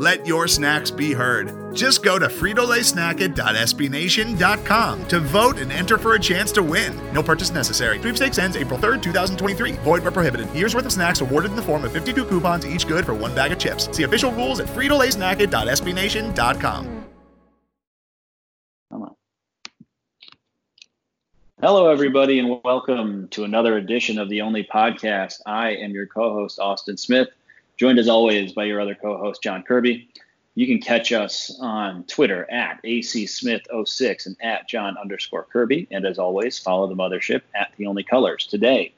Let your snacks be heard. Just go to fritolaysnacket.sbnation.com to vote and enter for a chance to win. No purchase necessary. Sweepstakes ends April 3rd, 2023. Void where prohibited. Year's worth of snacks awarded in the form of 52 coupons, each good for one bag of chips. See official rules at fritolaysnacket.sbnation.com. Come on. Hello, everybody, and welcome to another edition of the Only Podcast. I am your co-host, Austin Smith joined as always by your other co-host John Kirby. You can catch us on Twitter at acsmith06 and at John underscore Kirby. And as always, follow the mothership at the only colors. Today,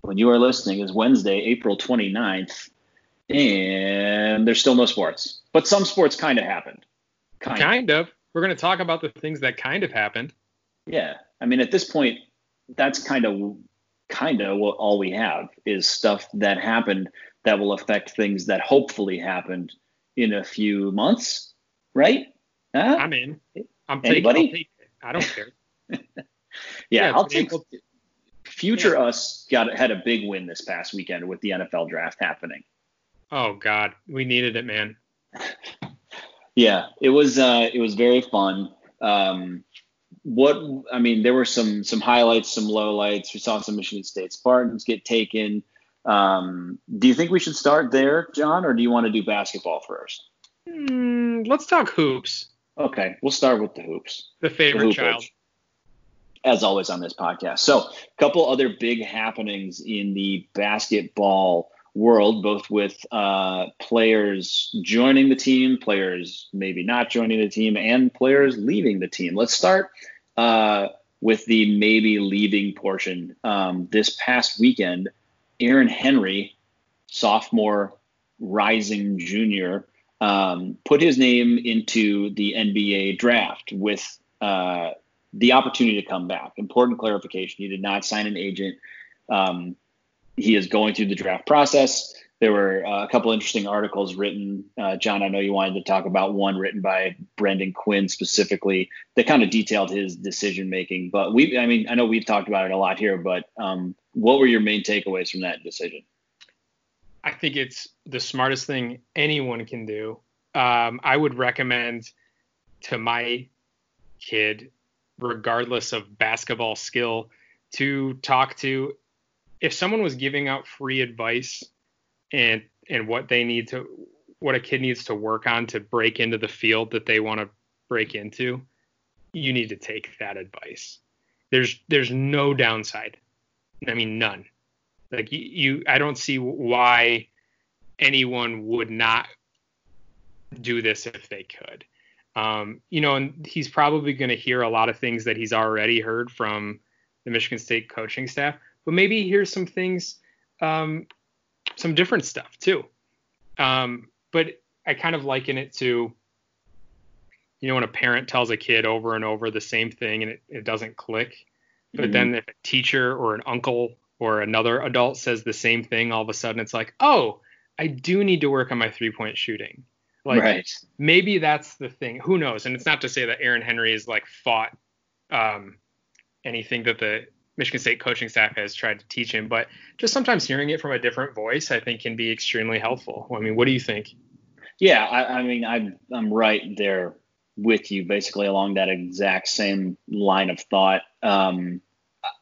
when you are listening, is Wednesday, April 29th, and there's still no sports. But some sports kind of happened. Kind, kind of. of. We're going to talk about the things that kind of happened. Yeah. I mean, at this point, that's kind of kind of what all we have is stuff that happened that will affect things that hopefully happened in a few months, right? Huh? I'm in. I'm Anybody? Taking, i don't care. yeah, yeah, I'll take. To, future yeah. us got had a big win this past weekend with the NFL draft happening. Oh God, we needed it, man. yeah, it was uh, it was very fun. Um, what I mean, there were some some highlights, some lowlights. We saw some Michigan State Spartans get taken. Um, do you think we should start there, John, or do you want to do basketball first? Mm, let's talk hoops. Okay, we'll start with the hoops. The favorite the child. As always on this podcast. So, a couple other big happenings in the basketball world, both with uh, players joining the team, players maybe not joining the team, and players leaving the team. Let's start uh, with the maybe leaving portion. Um, this past weekend, Aaron Henry, sophomore, rising junior, um, put his name into the NBA draft with uh, the opportunity to come back. Important clarification: he did not sign an agent. Um, he is going through the draft process. There were uh, a couple interesting articles written. Uh, John, I know you wanted to talk about one written by Brendan Quinn specifically that kind of detailed his decision making. But we, I mean, I know we've talked about it a lot here, but um, what were your main takeaways from that decision? I think it's the smartest thing anyone can do. Um, I would recommend to my kid, regardless of basketball skill, to talk to if someone was giving out free advice and and what they need to what a kid needs to work on to break into the field that they want to break into, you need to take that advice. There's there's no downside I mean, none. Like you, you I don't see why anyone would not do this if they could. Um, you know, and he's probably going to hear a lot of things that he's already heard from the Michigan State coaching staff, but maybe here's some things, um, some different stuff too. Um, but I kind of liken it to, you know, when a parent tells a kid over and over the same thing and it, it doesn't click, but mm-hmm. then if a teacher or an uncle or another adult says the same thing, all of a sudden it's like, oh, I do need to work on my three point shooting. Like right. maybe that's the thing. Who knows? And it's not to say that Aaron Henry has like fought um, anything that the Michigan State coaching staff has tried to teach him, but just sometimes hearing it from a different voice, I think, can be extremely helpful. I mean, what do you think? Yeah, I, I mean, I'm I'm right there with you, basically along that exact same line of thought. Um,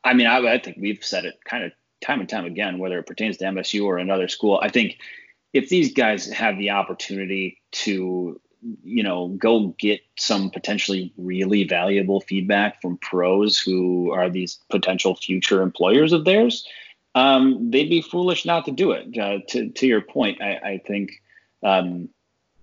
I mean, I, I think we've said it kind of time and time again, whether it pertains to MSU or another school. I think if these guys have the opportunity to, you know, go get some potentially really valuable feedback from pros who are these potential future employers of theirs, um, they'd be foolish not to do it. Uh, to to your point, I, I think um,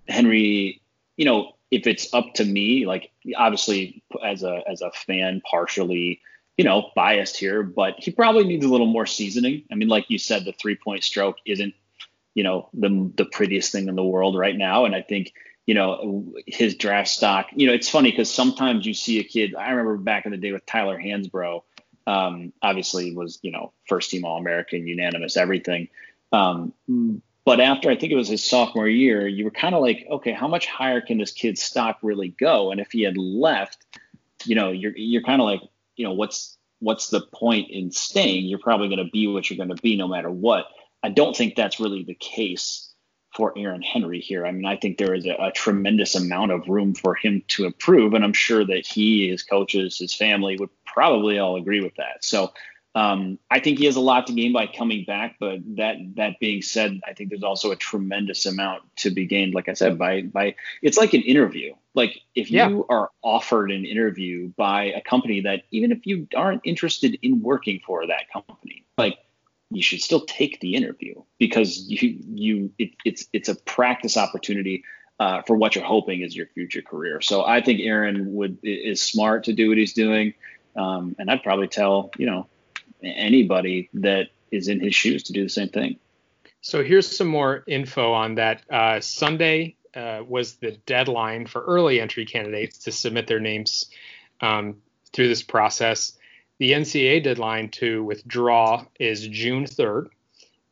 Henry, you know, if it's up to me, like obviously as a as a fan, partially you know, biased here, but he probably needs a little more seasoning. I mean, like you said, the three point stroke isn't, you know the the prettiest thing in the world right now. And I think you know his draft stock. You know, it's funny because sometimes you see a kid. I remember back in the day with Tyler Hansbrough. Um, obviously, was you know first team All American, unanimous, everything. Um, but after I think it was his sophomore year, you were kind of like, okay, how much higher can this kid's stock really go? And if he had left, you know, you're you're kind of like, you know, what's what's the point in staying? You're probably going to be what you're going to be no matter what. I don't think that's really the case for Aaron Henry here. I mean, I think there is a, a, tremendous amount of room for him to improve, and I'm sure that he, his coaches, his family would probably all agree with that. So um, I think he has a lot to gain by coming back, but that that being said, I think there's also a tremendous amount to be gained. Like I said, by by it's like an interview. Like if yeah. you are offered an interview by a company that even if you aren't interested in working for that company, like you should still take the interview because you you it, it's it's a practice opportunity uh, for what you're hoping is your future career. So I think Aaron would is smart to do what he's doing, um, and I'd probably tell you know anybody that is in his shoes to do the same thing. So here's some more info on that. Uh, Sunday uh, was the deadline for early entry candidates to submit their names um, through this process. The NCAA deadline to withdraw is June 3rd.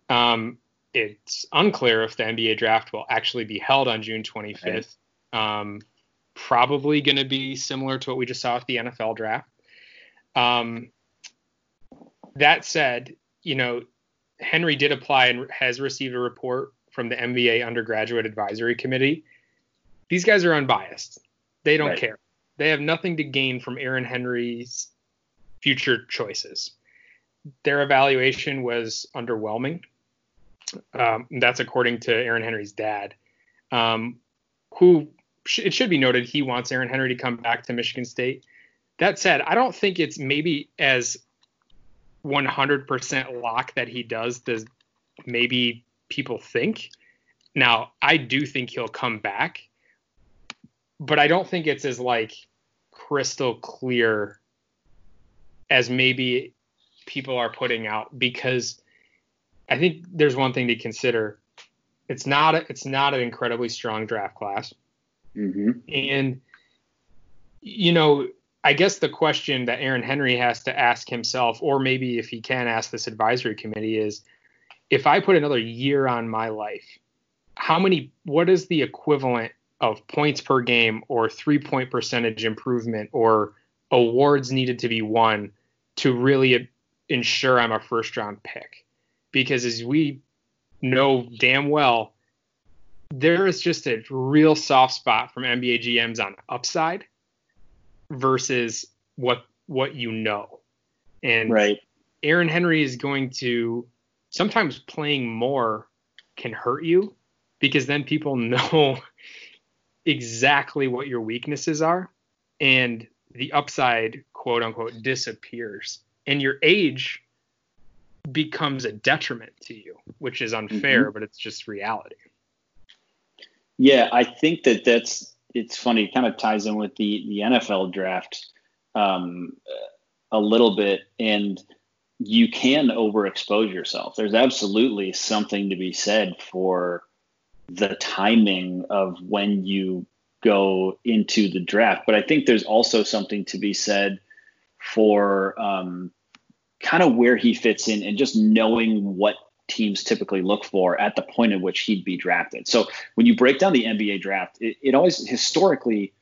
Um, it's unclear if the NBA draft will actually be held on June 25th. Um, probably going to be similar to what we just saw with the NFL draft. Um, that said, you know, Henry did apply and has received a report from the NBA Undergraduate Advisory Committee. These guys are unbiased. They don't right. care. They have nothing to gain from Aaron Henry's future choices. Their evaluation was underwhelming. Um, that's according to Aaron Henry's dad, um, who sh- it should be noted he wants Aaron Henry to come back to Michigan State. That said, I don't think it's maybe as 100% lock that he does does maybe people think. Now, I do think he'll come back, but I don't think it's as like crystal clear as maybe people are putting out because I think there's one thing to consider. It's not a, it's not an incredibly strong draft class. Mm-hmm. And you know, I guess the question that Aaron Henry has to ask himself, or maybe if he can ask this advisory committee, is if I put another year on my life, how many, what is the equivalent of points per game or three point percentage improvement or awards needed to be won to really ensure I'm a first round pick? Because as we know damn well, there is just a real soft spot from NBA GMs on upside versus what what you know. And right. Aaron Henry is going to sometimes playing more can hurt you because then people know exactly what your weaknesses are and the upside quote unquote disappears and your age becomes a detriment to you which is unfair mm-hmm. but it's just reality yeah i think that that's it's funny. It kind of ties in with the the NFL draft um, a little bit, and you can overexpose yourself. There's absolutely something to be said for the timing of when you go into the draft, but I think there's also something to be said for um, kind of where he fits in and just knowing what teams typically look for at the point at which he'd be drafted. So when you break down the NBA draft, it, it always historically,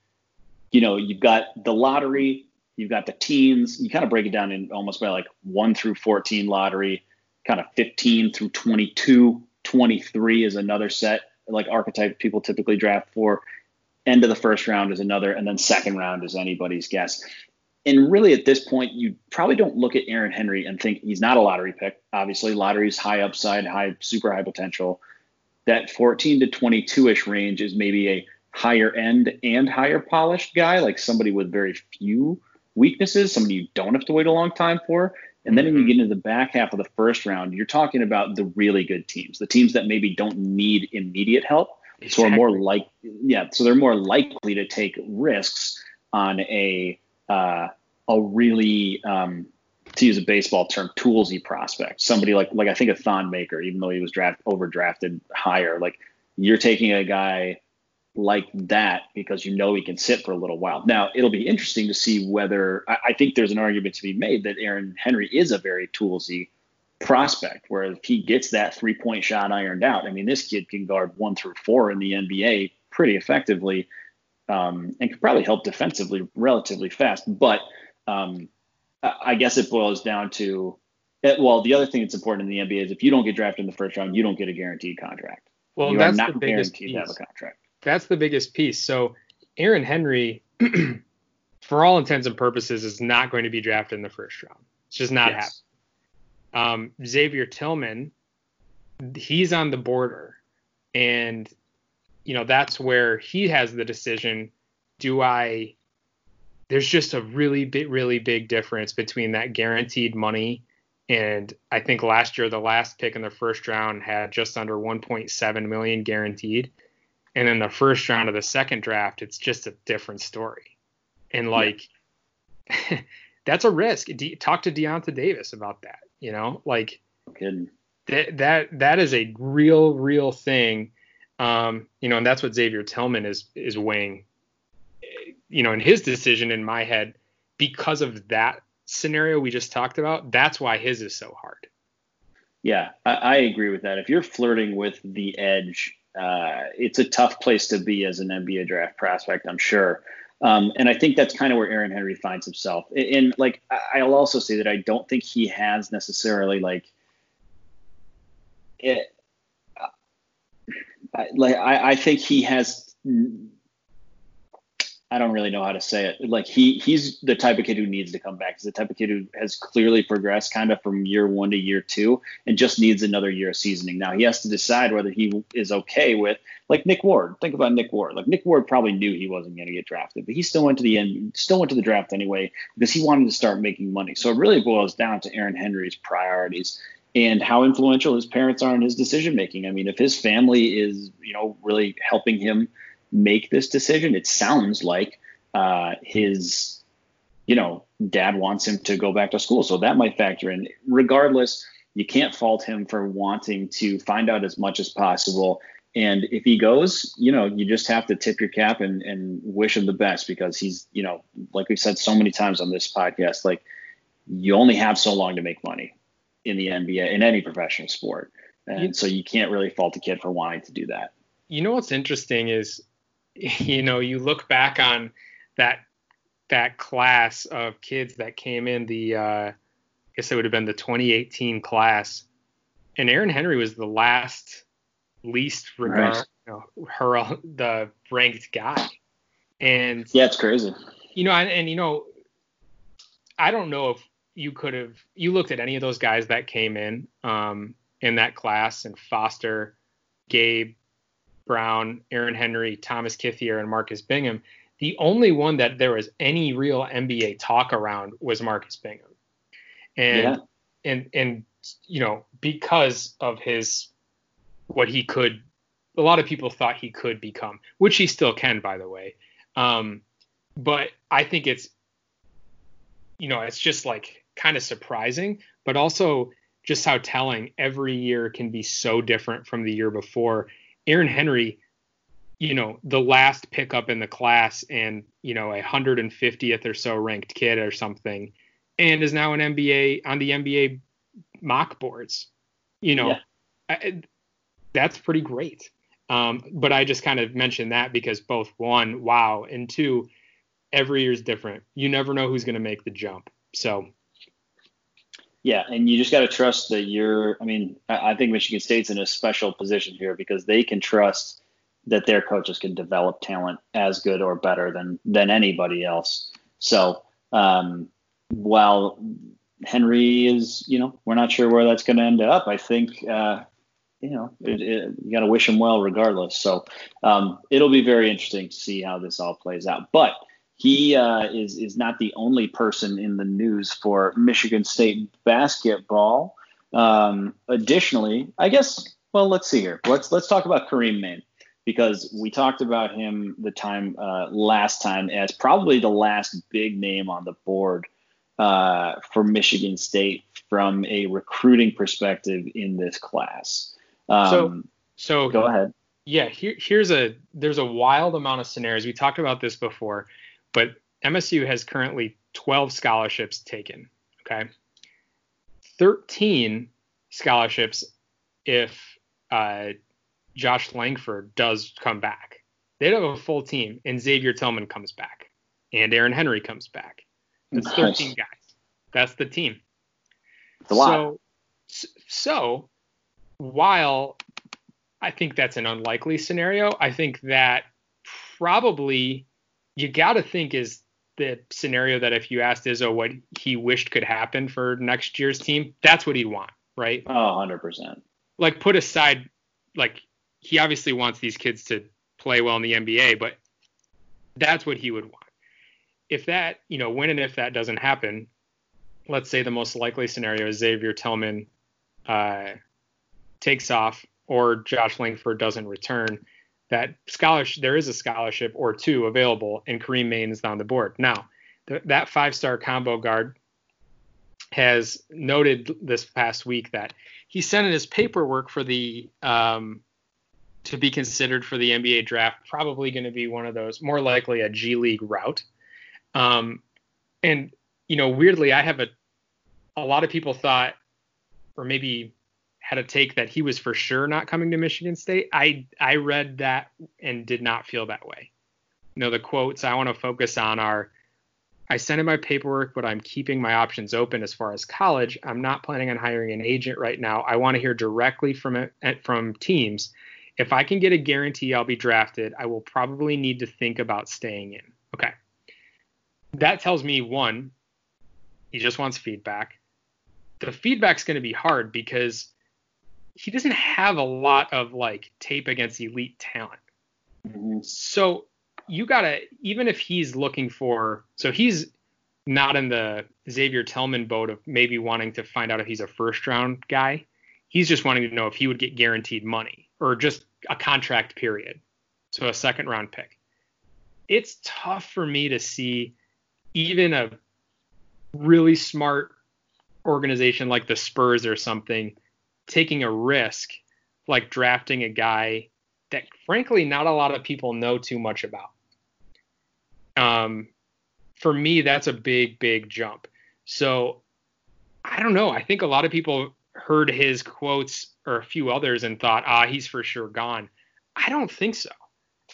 you know, you've got the lottery, you've got the teams, you kind of break it down in almost by like 1 through 14 lottery, kind of 15 through 22, 23 is another set like archetype people typically draft for. End of the first round is another, and then second round is anybody's guess and really at this point, you probably don't look at Aaron Henry and think he's not a lottery pick. Obviously, lottery's high upside, high, super high potential. That 14 to 22 ish range is maybe a higher end and higher polished guy, like somebody with very few weaknesses, somebody you don't have to wait a long time for. And then mm-hmm. when you mm-hmm. get into the back half of the first round, you're talking about the really good teams, the teams that maybe don't need immediate help. Exactly. So are more like, yeah, so they're more likely to take risks on a uh, a really um, to use a baseball term, toolsy prospect. Somebody like like I think a Thon Maker, even though he was draft overdrafted higher, like you're taking a guy like that because you know he can sit for a little while. Now it'll be interesting to see whether I, I think there's an argument to be made that Aaron Henry is a very toolsy prospect, where if he gets that three point shot ironed out, I mean this kid can guard one through four in the NBA pretty effectively, um, and could probably help defensively relatively fast. But um, I guess it boils down to eh, well, the other thing that's important in the NBA is if you don't get drafted in the first round, you don't get a guaranteed contract. Well, you that's are not the biggest guaranteed piece. to have a contract. That's the biggest piece. So Aaron Henry, for all intents and purposes, is not going to be drafted in the first round. It's just not happening. Um, Xavier Tillman, he's on the border, and you know that's where he has the decision. Do I? There's just a really big, really big difference between that guaranteed money, and I think last year the last pick in the first round had just under 1.7 million guaranteed, and in the first round of the second draft, it's just a different story, and like. that's a risk. De- talk to Deyonta Davis about that. You know, like No kidding. that that that is a real real thing um you know and that's what xavier tillman is is weighing you know in his decision in my head because of that scenario we just talked about that's why his is so hard Yeah, I, I agree with that. If you're flirting with the edge, uh, it's a tough place to be as an NBA draft prospect, I'm sure. Um, and I think that's kind of where Aaron Henry finds himself. And, and like, I'll also say that I don't think he has necessarily like, it, I, like I, I think he has. I don't really know how to say it. Like he he's the type of kid who needs to come back. He's the type of kid who has clearly progressed kind of from year one to year two and just needs another year of seasoning. Now he has to decide whether he is okay with like Nick Ward. Think about Nick Ward. Like Nick Ward probably knew he wasn't going to get drafted, but he still went to the end, still went to the draft anyway because he wanted to start making money. So it really boils down to Aaron Henry's priorities and how influential his parents are in his decision making. I mean, if his family is, you know, really helping him make this decision, it sounds like uh, his, you know, dad wants him to go back to school. So that might factor in. Regardless, you can't fault him for wanting to find out as much as possible. And if he goes, you know, you just have to tip your cap and, and wish him the best because he's, you know, like we've said so many times on this podcast, like you only have so long to make money in the NBA in any professional sport. And You- so you can't really fault a kid for wanting to do that. you know what's interesting is you know you look back on that that class of kids that came in the uh I guess it would have been the 2018 class and Aaron Henry was the last least regard Right. you know, her the ranked guy and Yeah, it's crazy. you know, and, and you know, I don't know if you could have you looked at any of those guys that came in um, in that class and Foster, Gabe, Brown, Aaron Henry, Thomas Kithier, and Marcus Bingham. The only one that there was any real NBA talk around was Marcus Bingham, and Yeah. and and you know because of his what he could, a lot of people thought he could become, which he still can, by the way. Um, but I think it's you know it's just like kind of surprising but also just how telling every year can be so different from the year before aaron henry you know the last pickup in the class and you know a 150th or so ranked kid or something and is now an nba on the nba mock boards you know Yeah. I, that's pretty great um, but i just kind of mentioned that because both one wow and two every year's different. You never know who's going to make the jump. So Yeah, and you just got to trust that you're. I mean, I think Michigan State's in a special position here because they can trust that their coaches can develop talent as good or better than than anybody else. So um, while Henry is, you know, we're not sure where that's going to end up. I think. Uh, you know, it, it, you got to wish him well regardless. So um, it'll be very interesting to see how this all plays out. But he uh, is is not the only person in the news for Michigan State basketball. Um, additionally, I guess. Well, let's see here. Let's let's talk about Karim Mane because we talked about him the time uh, last time as probably the last big name on the board uh, for Michigan State from a recruiting perspective in this class. Um, so, so go ahead. Yeah, here, here's a there's a wild amount of scenarios. We talked about this before, but MSU has currently 12 scholarships taken. Okay, 13 scholarships if uh, Josh Langford does come back. They'd have a full team, and Xavier Tillman comes back, and Aaron Henry comes back. That's nice. 13 guys. That's the team. It's a lot. So, so while I think that's an unlikely scenario, I think that probably you got to think is the scenario that if you asked Izzo what he wished could happen for next year's team, that's what he'd want, right? Oh, 100%. Like put aside, like he obviously wants these kids to play well in the NBA, but that's what he would want if that, you know, when and if that doesn't happen, let's say the most likely scenario is Xavier Tillman uh, takes off or Josh Langford doesn't return, that scholarship there is a scholarship or two available, and Karim Mane is on the board. Now, th- that five-star combo guard has noted this past week that he sent in his paperwork for the um, to be considered for the NBA draft, probably going to be one of those, more likely a G League route. Um, and you know, weirdly, I have a a lot of people thought, or maybe had a take that he was for sure not coming to Michigan State. I I read that and did not feel that way. You know, the quotes I want to focus on are I sent in my paperwork, but I'm keeping my options open as far as college. I'm not planning on hiring an agent right now. I want to hear directly from it, from teams. If I can get a guarantee I'll be drafted, I will probably need to think about staying in. Okay that tells me one, he just wants feedback. The feedback's going to be hard because he doesn't have a lot of like tape against elite talent. Mm-hmm. So you gotta even if he's looking for so he's not in the Xavier Tillman boat of maybe wanting to find out if he's a first round guy. He's just wanting to know if he would get guaranteed money or just a contract period. So a second round pick. It's tough for me to see even a really smart organization like the Spurs or something taking a risk like drafting a guy that frankly not a lot of people know too much about. Um, for me, that's a big, big jump. So I don't know. I think a lot of people heard his quotes or a few others and thought, ah, he's for sure gone. I don't think so.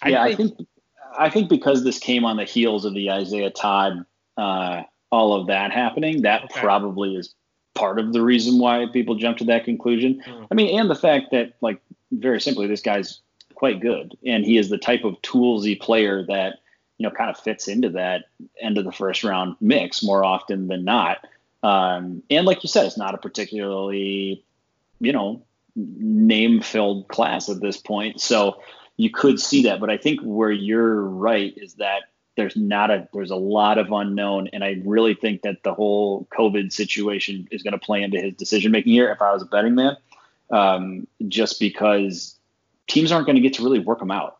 I yeah, think, I think I think because this came on the heels of the Isaiah Todd uh, all of that happening, that okay. probably is part of the reason why people jump to that conclusion. Mm. I mean, and the fact that, like, very simply, this guy's quite good, and he is the type of toolsy player that you know kind of fits into that end of the first round mix more often than not. Um, and like you said, it's not a particularly you know name filled class at this point, so you could see that. But I think where you're right is that there's not a there's a lot of unknown. And i really think that the whole covid situation is going to play into his decision making here if i was a betting man um, just because teams aren't going to get to really work him out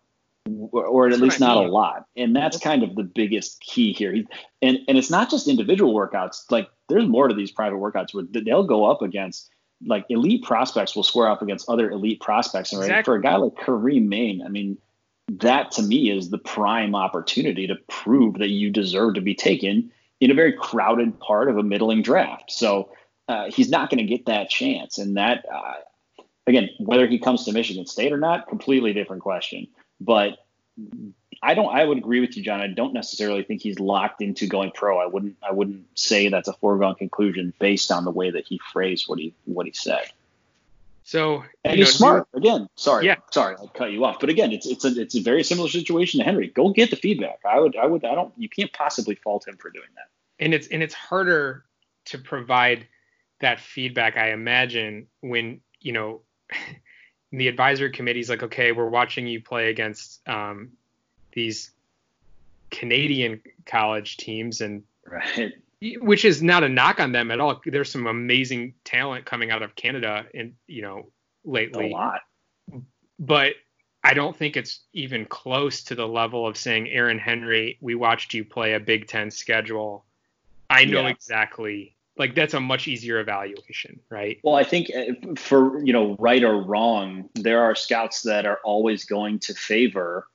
or, at least not a lot. And that's kind of the biggest key here. He, and and it's not just individual workouts. Like there's more to these private workouts where they'll go up against like elite prospects will square up against other elite prospects and right? Exactly. for a guy like Karim Mane I mean that to me is the prime opportunity to prove that you deserve to be taken in a very crowded part of a middling draft. So uh, he's not going to get that chance. And that, uh, again, whether he comes to Michigan State or not, completely different question. But I don't. I would agree with you, John. I don't necessarily think he's locked into going pro. I wouldn't. I wouldn't say that's a foregone conclusion based on the way that he phrased what he what he said. So and he's know, smart. Again, sorry, yeah. sorry, I cut you off. But again, it's it's a it's a very similar situation to Henry. Go get the feedback. I would I would I don't you can't possibly fault him for doing that. And it's and it's harder to provide that feedback. I imagine when you know the advisory committee's like, okay, we're watching you play against um, these Canadian college teams and right which is not a knock on them at all. There's some amazing talent coming out of Canada, and you know, lately. A lot. But I don't think it's even close to the level of saying, Aaron Henry, we watched you play a Big Ten schedule. I know Yeah. exactly. Like that's a much easier evaluation, right? Well, I think uh, for you know right or wrong, there are scouts that are always going to favor,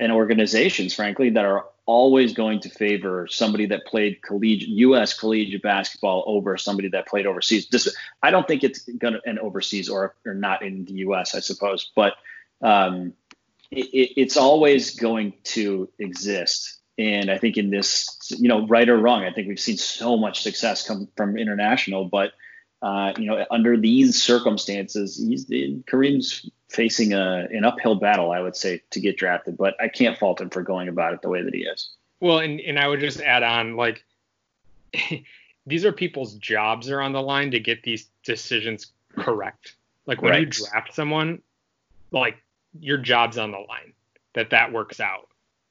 and organizations, frankly, that are always going to favor somebody that played collegiate U.S. collegiate basketball over somebody that played overseas. This, I don't think it's gonna an overseas or or not in the U.S. I suppose, but um, it, it, it's always going to exist. And I think in this, you know, right or wrong, I think we've seen so much success come from international, but uh, you know, under these circumstances, Karim's facing a, an uphill battle, I would say, to get drafted. But I can't fault him for going about it the way that he is. Well, and, and I would just add on like these are people's jobs are on the line to get these decisions correct. Like when you draft someone, like your job's on the line that that works out.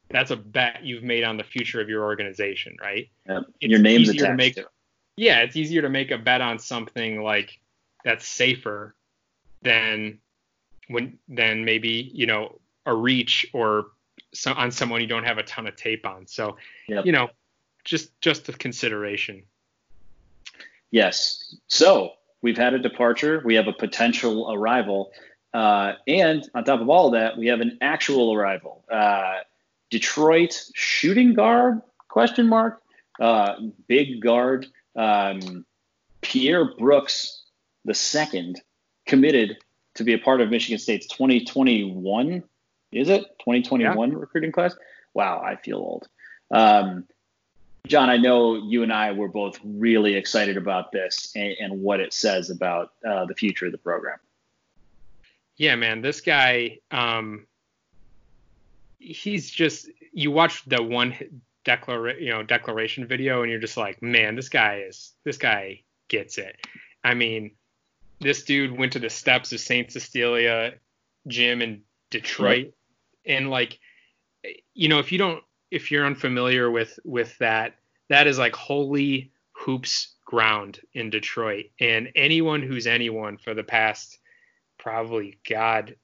That's a bet you've made on the future of your organization, right? Yep. Your name's to attached make- to it. Yeah, it's easier to make a bet on something like that's safer than when than maybe you know a reach or so, on someone you don't have a ton of tape on. So Yep. you know, just just a consideration. Yes. So we've had a departure. We have a potential arrival. Uh, and on top of all of that, we have an actual arrival. Uh, Detroit shooting guard? Question mark. Uh, big guard. Um, Pierre Brooks the second committed to be a part of Michigan State's 2021. Is it 2021 recruiting class? Wow, I feel old. Um, John, I know you and I were both really excited about this and, and what it says about uh, the future of the program. Yeah, man, this guy, um, he's just you watch the one declaration, you know, declaration video, and you're just like, man, this guy is this guy gets it. I mean, this dude went to the steps of Saint Cecilia gym in Detroit, and like, you know, if you don't, if you're unfamiliar with with that, that is like holy hoops ground in Detroit, and anyone who's anyone for the past probably God,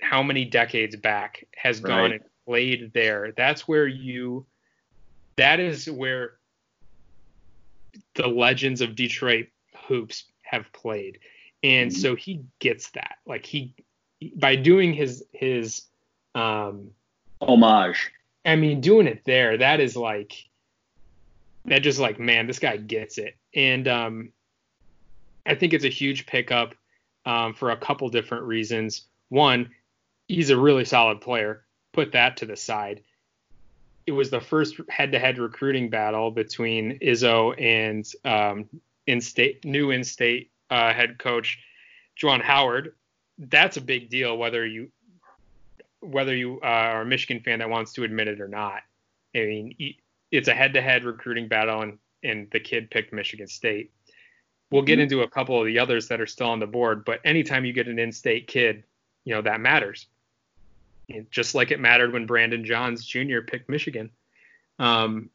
how many decades back has gone and played there. That's where you, that is where the legends of Detroit hoops have played. And Mhm. so he gets that. Like he, by doing his, his, um, Homage. I mean, doing it there, that is like, that just like, man, this guy gets it. And um, I think it's a huge pickup um, for a couple different reasons. One, he's a really solid player. Put that to the side. It was the first head-to-head recruiting battle between Izzo and um, in-state new in-state uh, head coach Juwan Howard. That's a big deal, whether you whether you uh, are a Michigan fan that wants to admit it or not. I mean, it's a head-to-head recruiting battle, and and the kid picked Michigan State. We'll get Mhm. into a couple of the others that are still on the board, but anytime you get an in-state kid, you know that matters. And just like it mattered when Brandon Johns Jr. picked Michigan. Um,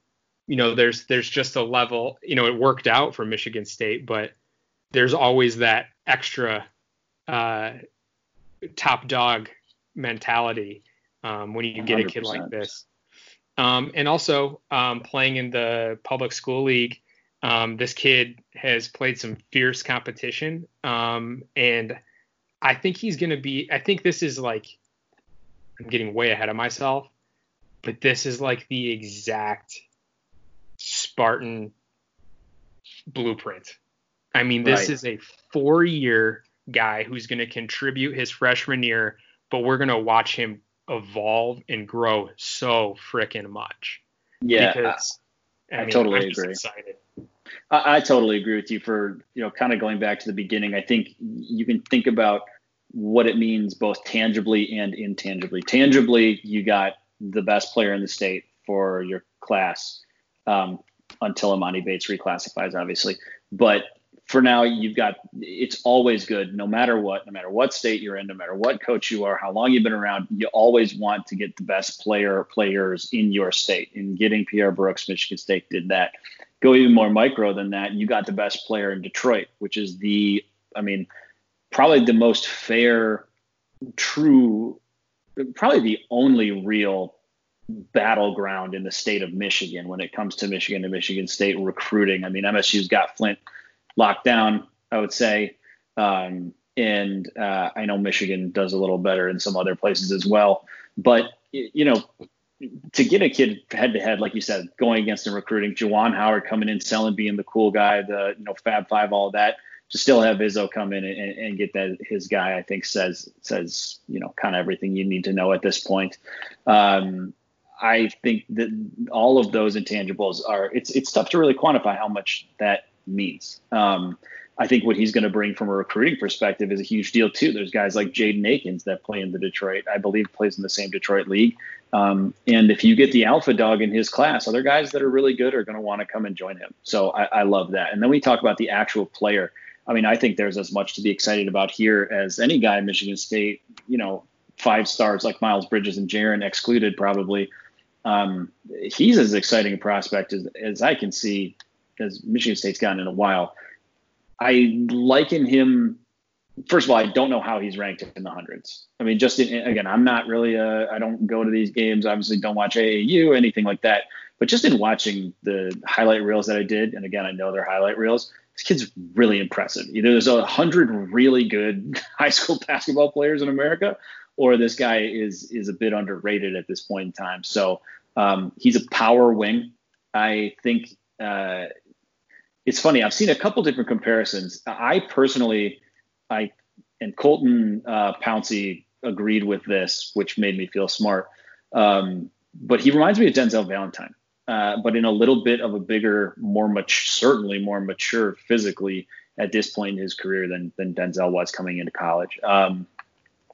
you know, there's there's just a level. You know, it worked out for Michigan State, but there's always that extra uh, top dog mentality um, when you get a kid like this. Um, and also um, playing in the public school league, um, this kid has played some fierce competition, um, and I think he's going to be. I think this is like I'm getting way ahead of myself, but this is like the exact Spartan blueprint. I mean, this Right. is a four-year guy who's going to contribute his freshman year, but we're going to watch him evolve and grow so freaking much. Yeah, because I totally I'm agree. Excited. I, I totally agree with you for you know kind of going back to the beginning. I think you can think about what it means both tangibly and intangibly. Tangibly, you got the best player in the state for your class um, until Emoni Bates reclassifies, obviously. But for now, you've got it's always good, no matter what, no matter what state you're in, no matter what coach you are, how long you've been around. You always want to get the best player players in your state. And getting Pierre Brooks, Michigan State did that go even more micro than that, you got the best player in Detroit, which is the, I mean, probably the most fair, true, probably the only real battleground in the state of Michigan when it comes to Michigan and Michigan State recruiting. I mean, MSU's got Flint locked down, I would say. Um, and uh, I know Michigan does a little better in some other places as well. But, you know, to get a kid head to head, like you said, going against him recruiting, Juwan Howard coming in, selling, being the cool guy, the, you know, Fab Five, all that to still have Izzo come in and, and, get that his guy, I think says says you know kind of everything you need to know at this point. Um, I think that all of those intangibles are it's it's tough to really quantify how much that means. Um, I think what he's going to bring from a recruiting perspective is a huge deal too. There's guys like Jaden Akins that play in the Detroit, I believe, plays in the same Detroit league. Um, and if you get the alpha dog in his class, other guys that are really good are going to want to come and join him. So I, I love that. And then we talk about the actual player. I mean, I think there's as much to be excited about here as any guy in Michigan State. You know, five stars like Miles Bridges and Jaren excluded probably um, he's as exciting a prospect as, as I can see as Michigan State's gotten in a while. I liken him. First of all, I don't know how he's ranked in the hundreds. I mean, just in, again, I'm not really a. I don't go to these games. Obviously, don't watch AAU anything like that. But just in watching the highlight reels that I did, and again, I know they're highlight reels. This kid's really impressive. Either there's a hundred really good high school basketball players in America, or this guy is is a bit underrated at this point in time. So um, he's a power wing. I think uh, it's funny. I've seen a couple different comparisons. I personally, I and Colton uh, Pouncy agreed with this, which made me feel smart. Um, but he reminds me of Denzel Valentine, uh, but in a little bit of a bigger, more much, certainly more mature physically at this point in his career than than Denzel was coming into college. Um,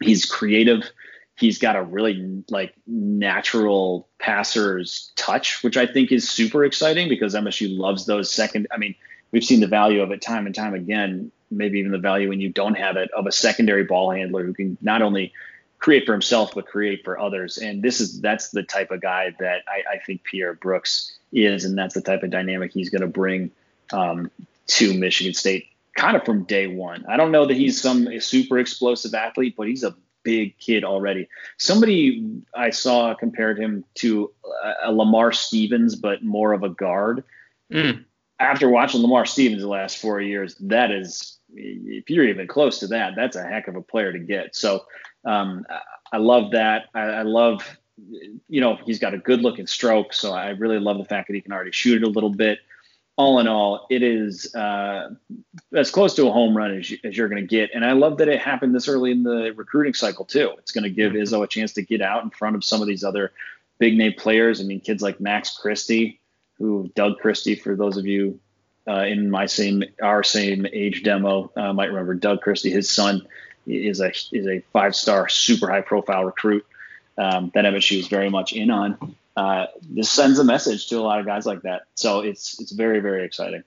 he's creative he's got a really like natural passer's touch, which I think is super exciting because MSU loves those second. I mean, we've seen the value of it time and time again. Maybe even the value when you don't have it of a secondary ball handler who can not only create for himself but create for others. And this is that's the type of guy that I, I think Pierre Brooks is, and that's the type of dynamic he's going to bring um, to Michigan State kind of from day one. I don't know that he's some super explosive athlete, but he's a big kid already. Somebody I saw compared him to a Lamar Stevens, but more of a guard. Mm. After watching Lamar Stevens the last four years, that is, if you're even close to that, that's a heck of a player to get. So um, I love that. I, I love, you know, he's got a good looking stroke. So I really love the fact that he can already shoot it a little bit all in all, it is uh, as close to a home run as, you, as you're going to get. And I love that it happened this early in the recruiting cycle, too. It's going to give mm-hmm. Izzo a chance to get out in front of some of these other big name players. I mean, kids like Max Christie, who Doug Christie, for those of you uh, in my same, our same age demo, uh, might remember Doug Christie, his son is a, is a five star, super high profile recruit um, that MSU is very much in on uh, this sends a message to a lot of guys like that. So it's it's very very exciting.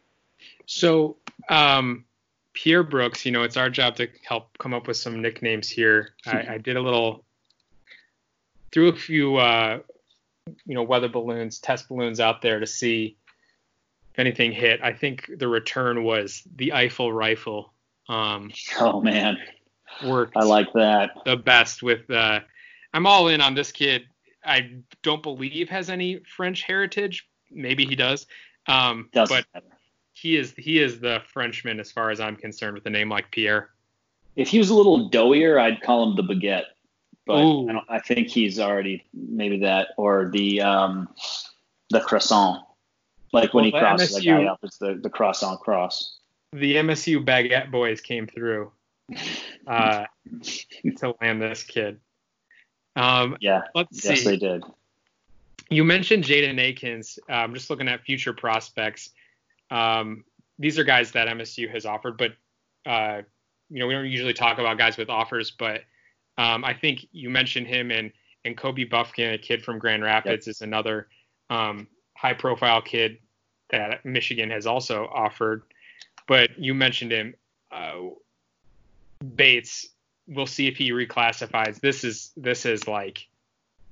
So um, Pierre Brooks, you know, it's our job to help come up with some nicknames here. I, I did a little threw a few uh, you know weather balloons, test balloons out there to see if anything hit. I think the return was the Eiffel rifle. Um, oh man, worked. I like that the best with. Uh, I'm all in on this kid I don't believe has any French heritage. Maybe he does. Um, but he is he is the Frenchman as far as I'm concerned with a name like Pierre. If he was a little doughier, I'd call him the baguette. But I, I, think he's already maybe that or the um, the croissant. Like when well, he crosses MSU, the guy up, it's the, the croissant cross. The MSU baguette boys came through uh, to land this kid. Um, yeah. Let's yes, see. they did. You mentioned Jaden Akins. Uh, I'm just looking at future prospects. Um, these are guys that MSU has offered, but uh, you know we don't usually talk about guys with offers. But um, I think you mentioned him and and Kobe Buffkin, a kid from Grand Rapids, yep. is another um, high-profile kid that Michigan has also offered. But you mentioned him. Uh, Bates we'll see if he reclassifies. This is this is like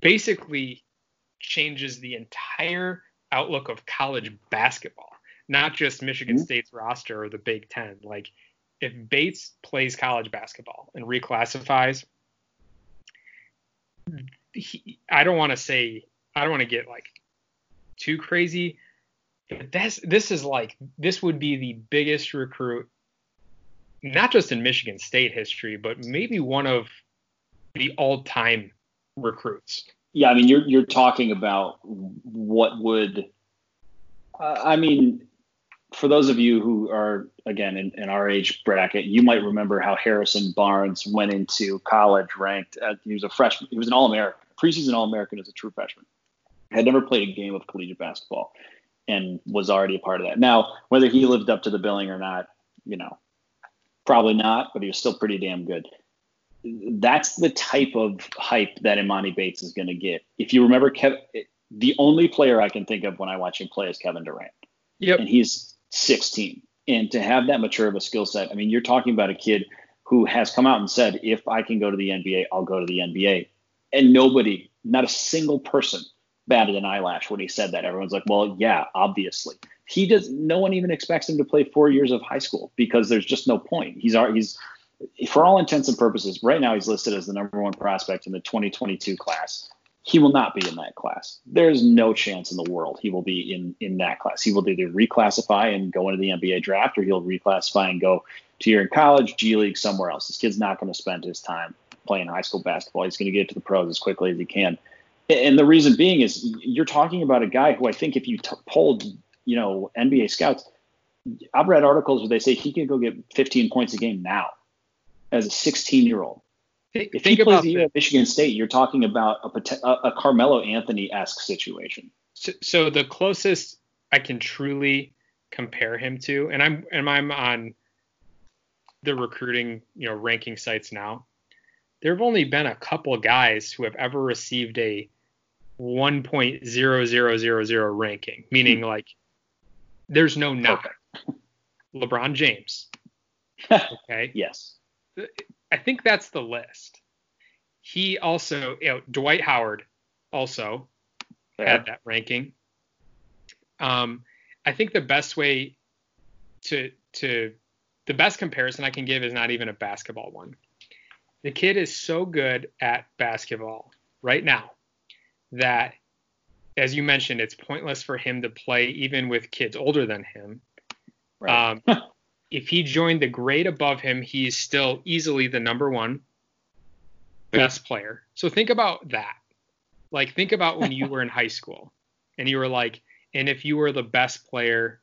basically changes the entire outlook of college basketball, not just Michigan mm-hmm. State's roster or the Big Ten. Like if Bates plays college basketball and reclassifies, he, I don't want to say I don't want to get like too crazy. But this this is like this would be the biggest recruit, not just in Michigan State history, but maybe one of the all-time recruits. Yeah, I mean you're you're talking about what would uh, I mean for those of you who are again in, in, our age bracket, you might remember how Harrison Barnes went into college ranked. At, he was a freshman. He was an All-American, preseason All-American as a true freshman. Had never played a game of collegiate basketball, and was already a part of that. Now, whether he lived up to the billing or not, you know, probably not. But he was still pretty damn good. That's the type of hype that Emoni Bates is going to get. If you remember, Kev, the only player I can think of when I watch him play is Kevin Durant. Yep. And he's 16. And to have that mature of a skill set, I mean, you're talking about a kid who has come out and said, if I can go to the NBA, I'll go to the NBA. And nobody, not a single person, batted an eyelash when he said that. Everyone's like, well, yeah, obviously. He does. No one even expects him to play four years of high school because there's just no point. He's he's for all intents and purposes right now he's listed as the number one prospect in the 2022 class he will not be in that class. There's no chance in the world he will be in in that class. He will either reclassify and go into the NBA draft, or he'll reclassify and go to year in college, G League, somewhere else. This kid's not going to spend his time playing high school basketball. He's going to get to the pros as quickly as he can. And the reason being is you're talking about a guy who I think if you t- polled, you know, NBA scouts, I've read articles where they say he can go get 15 points a game now as a 16 year old if think he plays about at Michigan State, you're talking about a, a Carmelo Anthony esque situation. So, so, the closest I can truly compare him to, and I'm and I'm on the recruiting you know ranking sites now. There have only been a couple guys who have ever received a 1.0000 ranking, meaning hmm. like there's no knock. LeBron James. Okay. yes. I think that's the list. He also, you know, Dwight Howard also yeah. had that ranking. Um, I think the best way to to the best comparison I can give is not even a basketball one. The kid is so good at basketball right now that, as you mentioned, it's pointless for him to play even with kids older than him. Right. Um, if he joined the grade above him, he's still easily the number one best player. So think about that. Like think about when you were in high school and you were like, and if you were the best player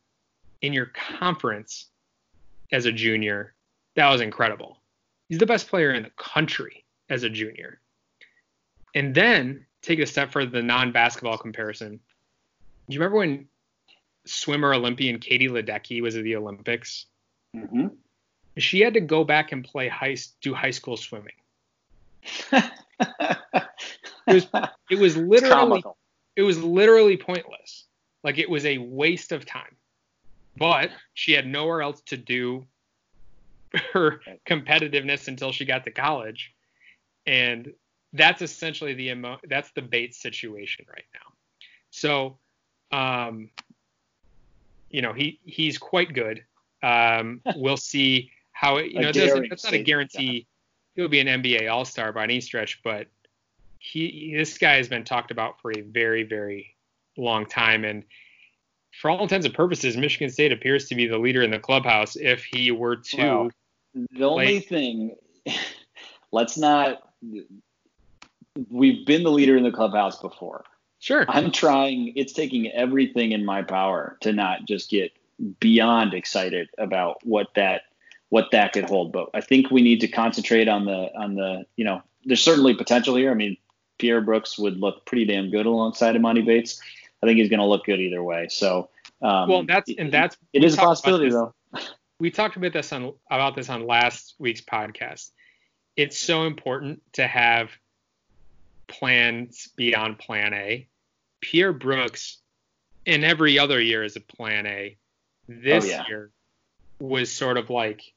in your conference as a junior, that was incredible. He's the best player in the country as a junior. And then take a step further the non-basketball comparison. Do you remember when swimmer Olympian Katie Ledecky was at the Olympics? Mm-hmm. She had to go back and play high do high school swimming. it was it was literally it was literally pointless. Like it was a waste of time. But she had nowhere else to do her competitiveness until she got to college. And that's essentially the emo- that's the Bates situation right now. So um you know, he he's quite good. Um, we'll see how it, you know, that's not a guarantee he'll be an NBA All Star by any stretch, but he this guy has been talked about for a very very long time, and for all intents and purposes, Michigan State appears to be the leader in the clubhouse. If he were to, well, the only thing, let's not. We've been the leader in the clubhouse before. Sure. I'm trying. It's taking everything in my power to not just get beyond excited about what that what that could hold. But I think we need to concentrate on the on the you know there's certainly potential here. I mean Pierre Brooks would look pretty damn good alongside Emoni Bates. I think he's going to look good either way. So um, well, that's and that's it is a possibility though. We talked about this on about this on last week's podcast. It's so important to have plans beyond Plan A. Pierre Brooks, in every other year, is a Plan A this oh, yeah. year was sort of like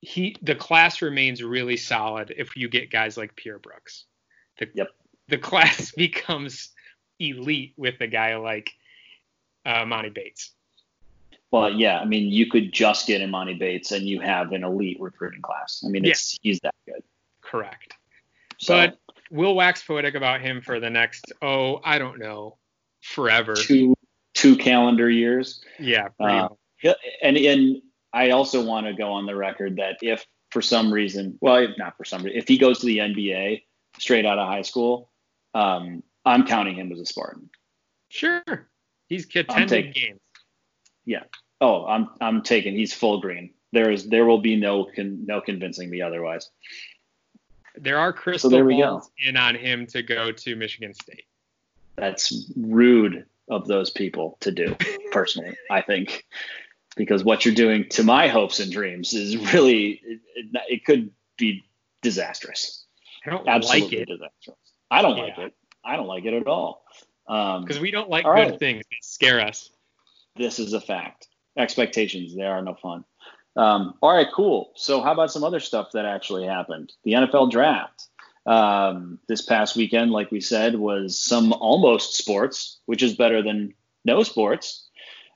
he the class remains really solid if you get guys like Pierre Brooks. The yep. the class becomes elite with a guy like uh, Emoni Bates. Well, yeah, I mean, you could just get Emoni Bates and you have an elite recruiting class. I mean, it's he's that good. Correct. So, but we'll wax poetic about him for the next oh I don't know forever. Two two calendar years. Yeah. Uh, and and I also want to go on the record that if for some reason, well, if not for some reason, if he goes to the NBA straight out of high school, um, I'm counting him as a Spartan. Sure, he's attended games. Yeah. Oh, I'm I'm taking. He's full green. There is there will be no con, no convincing me otherwise. There are crystal so balls in on him to go to Michigan State. That's rude of those people to do, personally. I think because what you're doing to my hopes and dreams is really it, it, it could be disastrous. I don't Absolutely like it. Disastrous. I don't yeah. like it. I don't like it at all. Because um, we don't like good right. things scare us. This is a fact. Expectations, they are no fun. Um, all right, cool. So, how about some other stuff that actually happened? The NFL draft um, this past weekend, like we said, was some almost sports, which is better than no sports.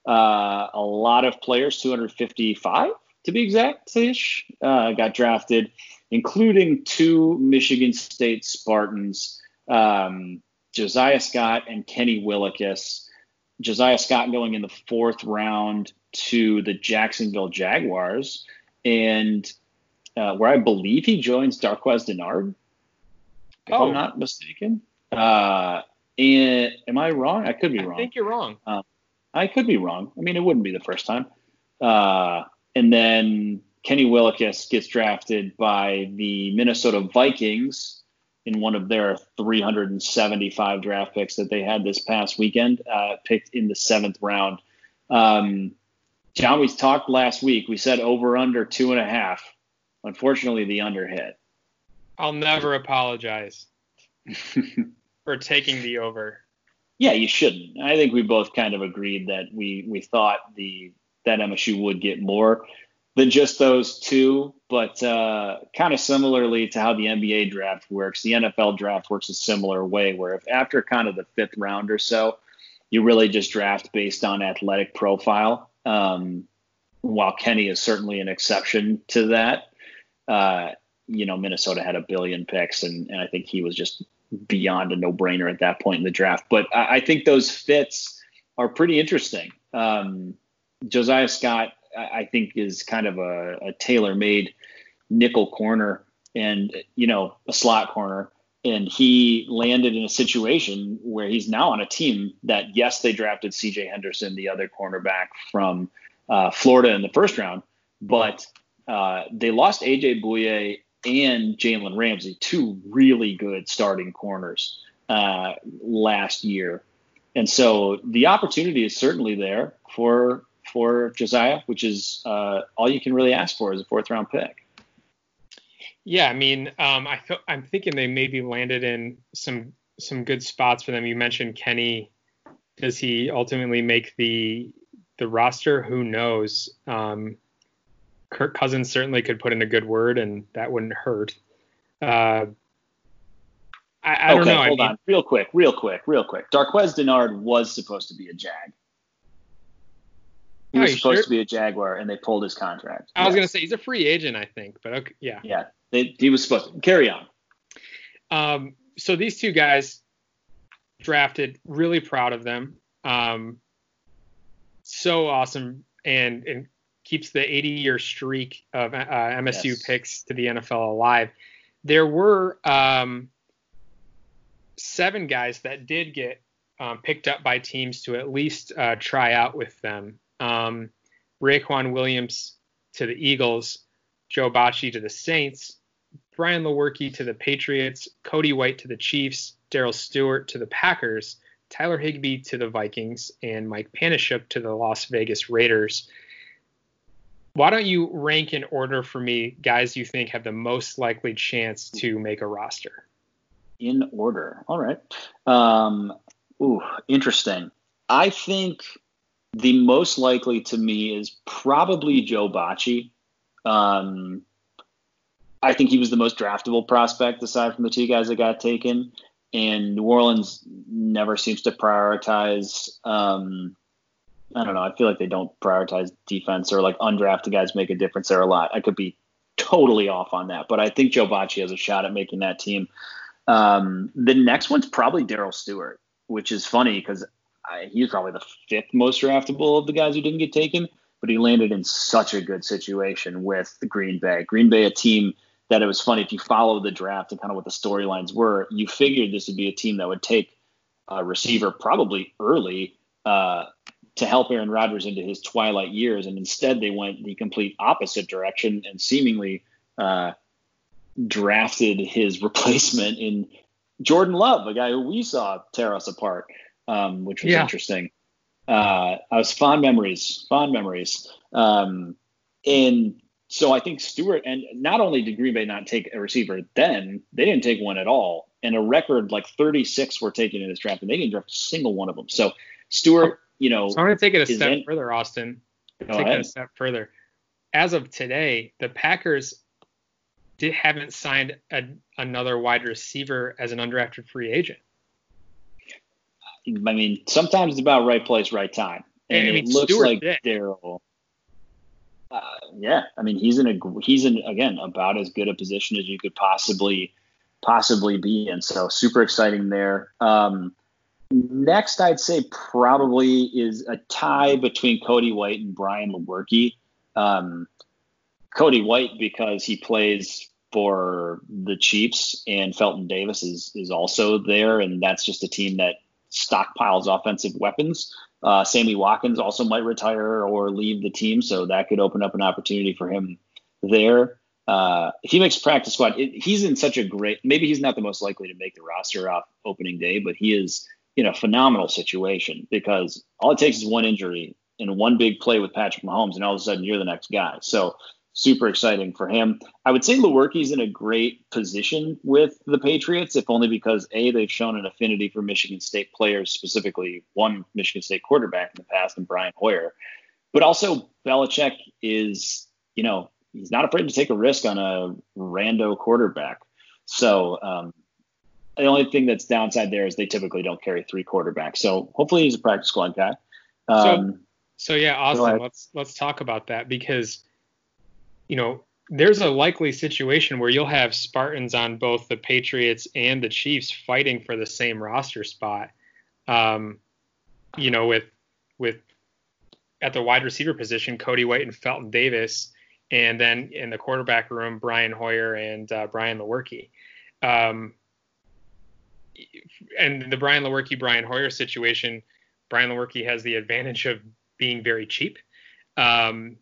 Uh, a lot of players, 255 to be exact, ish, uh, got drafted, including two Michigan State Spartans, um, Josiah Scott and Kenny Willekes. Josiah Scott going in the fourth round to the Jacksonville Jaguars, and uh, where I believe he joins Darqueze Dennard, if oh. I'm not mistaken. Uh, and am I wrong? I could be wrong. I think you're wrong. Uh, I could be wrong. I mean, it wouldn't be the first time. Uh, and then Kenny Willekes gets drafted by the Minnesota Vikings in one of their 375 draft picks that they had this past weekend, uh, picked in the seventh round. Um, John, we talked last week. We said over under two and a half. Unfortunately, the under hit. I'll never apologize for taking the over. Yeah, you shouldn't. I think we both kind of agreed that we we thought the that MSU would get more than just those two, but uh, kind of similarly to how the NBA draft works, the NFL draft works a similar way, where if after kind of the fifth round or so, you really just draft based on athletic profile. Um, while Kenny is certainly an exception to that, uh, you know, Minnesota had a billion picks, and, and I think he was just beyond a no brainer at that point in the draft. But I, I think those fits are pretty interesting. Um, Josiah Scott, I think, is kind of a, a tailor made nickel corner and, you know, a slot corner. And he landed in a situation where he's now on a team that, yes, they drafted CJ Henderson, the other cornerback from uh, Florida in the first round, but uh, they lost AJ Bouye and Jalen Ramsey, two really good starting corners uh, last year. And so the opportunity is certainly there for for Josiah, which is uh, all you can really ask for is a fourth round pick. Yeah, I mean, um, I th- I'm thinking they maybe landed in some some good spots for them. You mentioned Kenny. Does he ultimately make the the roster? Who knows? Um, Kirk Cousins certainly could put in a good word, and that wouldn't hurt. Uh, I, I okay, don't know. Hold I mean, on, real quick, real quick, real quick. Darqueze Dennard was supposed to be a Jag. He was supposed sure? to be a Jaguar, and they pulled his contract. I yes. was gonna say he's a free agent, I think, but okay, yeah. Yeah, they, he was supposed to carry on. Um, so these two guys drafted, really proud of them. Um, so awesome, and and keeps the 80 year streak of uh, MSU yes. picks to the NFL alive. There were um, seven guys that did get um, picked up by teams to at least uh, try out with them. Um, Raequan Williams to the Eagles, Joe Bachie to the Saints, Brian Lewerke to the Patriots, Cody White to the Chiefs, Darrell Stewart to the Packers, Tyler Higby to the Vikings, and Mike Panasiuk to the Las Vegas Raiders. Why don't you rank in order for me guys you think have the most likely chance to make a roster? In order. All right. Um, ooh, interesting. I think the most likely to me is probably Joe Bachie. Um, I think he was the most draftable prospect aside from the two guys that got taken. And New Orleans never seems to prioritize um, I don't know. I feel like they don't prioritize defense or like undrafted guys make a difference there a lot. I could be totally off on that, but I think Joe Bachie has a shot at making that team. Um, the next one's probably Darrell Stewart, which is funny because he's probably the fifth most draftable of the guys who didn't get taken, but he landed in such a good situation with the Green Bay. Green Bay, a team that it was funny if you follow the draft and kind of what the storylines were, you figured this would be a team that would take a receiver probably early uh, to help Aaron Rodgers into his twilight years, and instead they went the complete opposite direction and seemingly uh, drafted his replacement in Jordan Love, a guy who we saw tear us apart, um, which was yeah. interesting. Uh, I was fond memories, fond memories. Um, and so I think Stewart, and not only did Green Bay not take a receiver then, they didn't take one at all. And a record like 36 were taken in this draft, and they didn't draft a single one of them. So Stewart, you know. So I'm going to take it a step in, further, Austin. Take ahead. it a step further. As of today, the Packers did, haven't signed a, another wide receiver as an undrafted free agent. I mean, sometimes it's about right place, right time, and, and it looks Stewart like Darrell. Uh, yeah, I mean, he's in a he's in again about as good a position as you could possibly possibly be in. So super exciting there. Um, next, I'd say probably is a tie between Cody White and Brian Lewerke. Um, Cody White because he plays for the Chiefs and Felton Davis is is also there, and that's just a team that stockpiles offensive weapons. Uh, Sammy Watkins also might retire or leave the team, so that could open up an opportunity for him there. Uh, he makes practice squad, it, he's in such a great. Maybe he's not the most likely to make the roster off opening day, but he is in a phenomenal situation because all it takes is one injury and one big play with Patrick Mahomes, and all of a sudden you're the next guy. So super exciting for him. I would say Lewerke's in a great position with the Patriots, if only because a they've shown an affinity for Michigan State players, specifically one Michigan State quarterback in the past, and Brian Hoyer. But also Belichick is, you know, he's not afraid to take a risk on a rando quarterback. So um, the only thing that's downside there is they typically don't carry three quarterbacks. So hopefully he's a practice squad guy. Um, so, so yeah, Austin, let's let's talk about that because you know, there's a likely situation where you'll have Spartans on both the Patriots and the Chiefs fighting for the same roster spot. Um, you know, with with at the wide receiver position, Cody White and Felton Davis, and then in the quarterback room, Brian Hoyer and uh, Brian Lewerke. Um, and the Brian Lewerke Brian Hoyer situation, Brian Lewerke has the advantage of being very cheap. Um,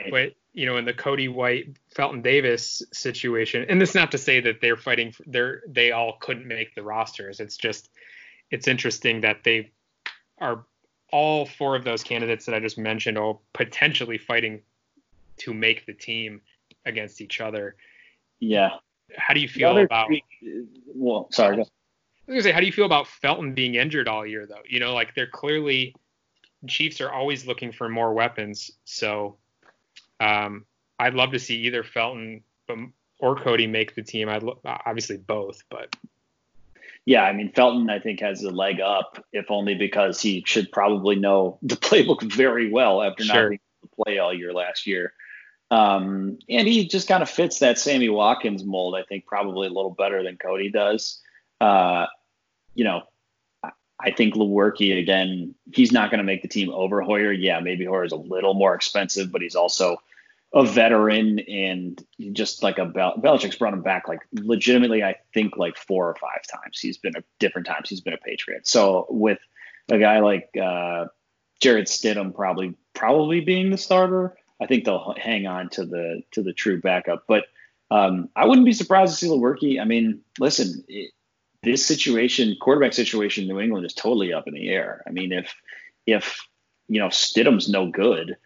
right. But you know, in the Cody White, Felton Davis situation, and it's not to say that they're fighting, for, they're they all couldn't make the rosters. It's just, it's interesting that they are all four of those candidates that I just mentioned, all potentially fighting to make the team against each other. Yeah. How do you feel about? Well, sorry. I was gonna say, how do you feel about Felton being injured all year, though? You know, like they're clearly Chiefs are always looking for more weapons, so um, I'd love to see either Felton or Cody make the team. I'd lo- obviously both, but yeah, I mean Felton I think has a leg up, if only because he should probably know the playbook very well after sure. not being able to play all year last year. Um, and he just kind of fits that Sammy Watkins mold, I think, probably a little better than Cody does. Uh, you know, I think Lewerke again, he's not going to make the team over Hoyer. Yeah, maybe Hoyer is a little more expensive, but he's also a veteran and just like a Bel- Belichick's brought him back like legitimately. I think like four or five times. He's been a different times. He's been a Patriot. So with a guy like uh, Jarrett Stidham probably probably being the starter, I think they'll hang on to the to the true backup. But um, I wouldn't be surprised to see Lewerke. I mean, listen. It, this situation, quarterback situation in New England is totally up in the air. I mean, if if you know Stidham's no good,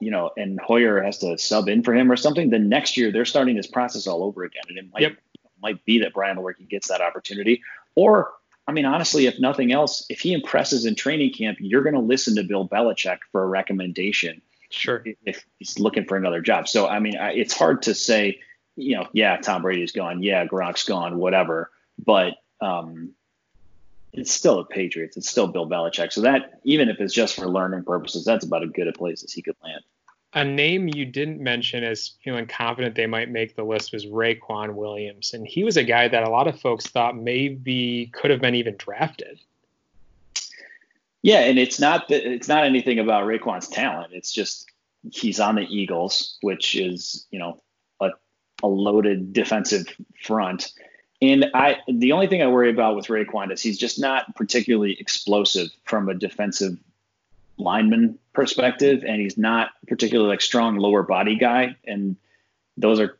you know, and Hoyer has to sub in for him or something, then next year they're starting this process all over again, and it might yep. might be that Brian Lewerke gets that opportunity. Or, I mean, honestly, if nothing else, if he impresses in training camp, you're going to listen to Bill Belichick for a recommendation. Sure. If he's looking for another job, so I mean, it's hard to say. You know, yeah, Tom Brady's gone. Yeah, Gronk's gone. Whatever but um, it's still the Patriots. It's still Bill Belichick. So that even if it's just for learning purposes, that's about as good a place as he could land. A name you didn't mention as feeling confident they might make the list was Raequan Williams, and he was a guy that a lot of folks thought maybe could have been even drafted. Yeah, and it's not that it's not anything about Raequan's talent. It's just he's on the Eagles, which is you know a, a loaded defensive front. And I the only thing I worry about with Raequan is he's just not particularly explosive from a defensive lineman perspective, and he's not particularly like strong lower body guy. And those are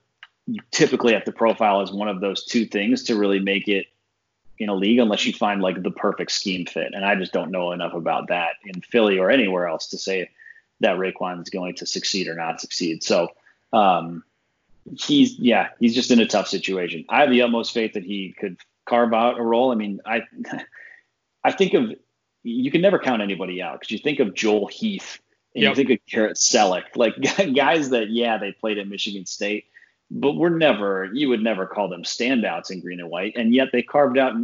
typically at the profile as one of those two things to really make it in a league unless you find like the perfect scheme fit. And I just don't know enough about that in Philly or anywhere else to say that Raequan is going to succeed or not succeed. So um, he's yeah, he's just in a tough situation. I have the utmost faith that he could carve out a role. I mean, I I think of you can never count anybody out because you think of Joel Heath and yep. you think of Garrett Celek, like guys that yeah they played at Michigan State but we're never you would never call them standouts in green and white, and yet they carved out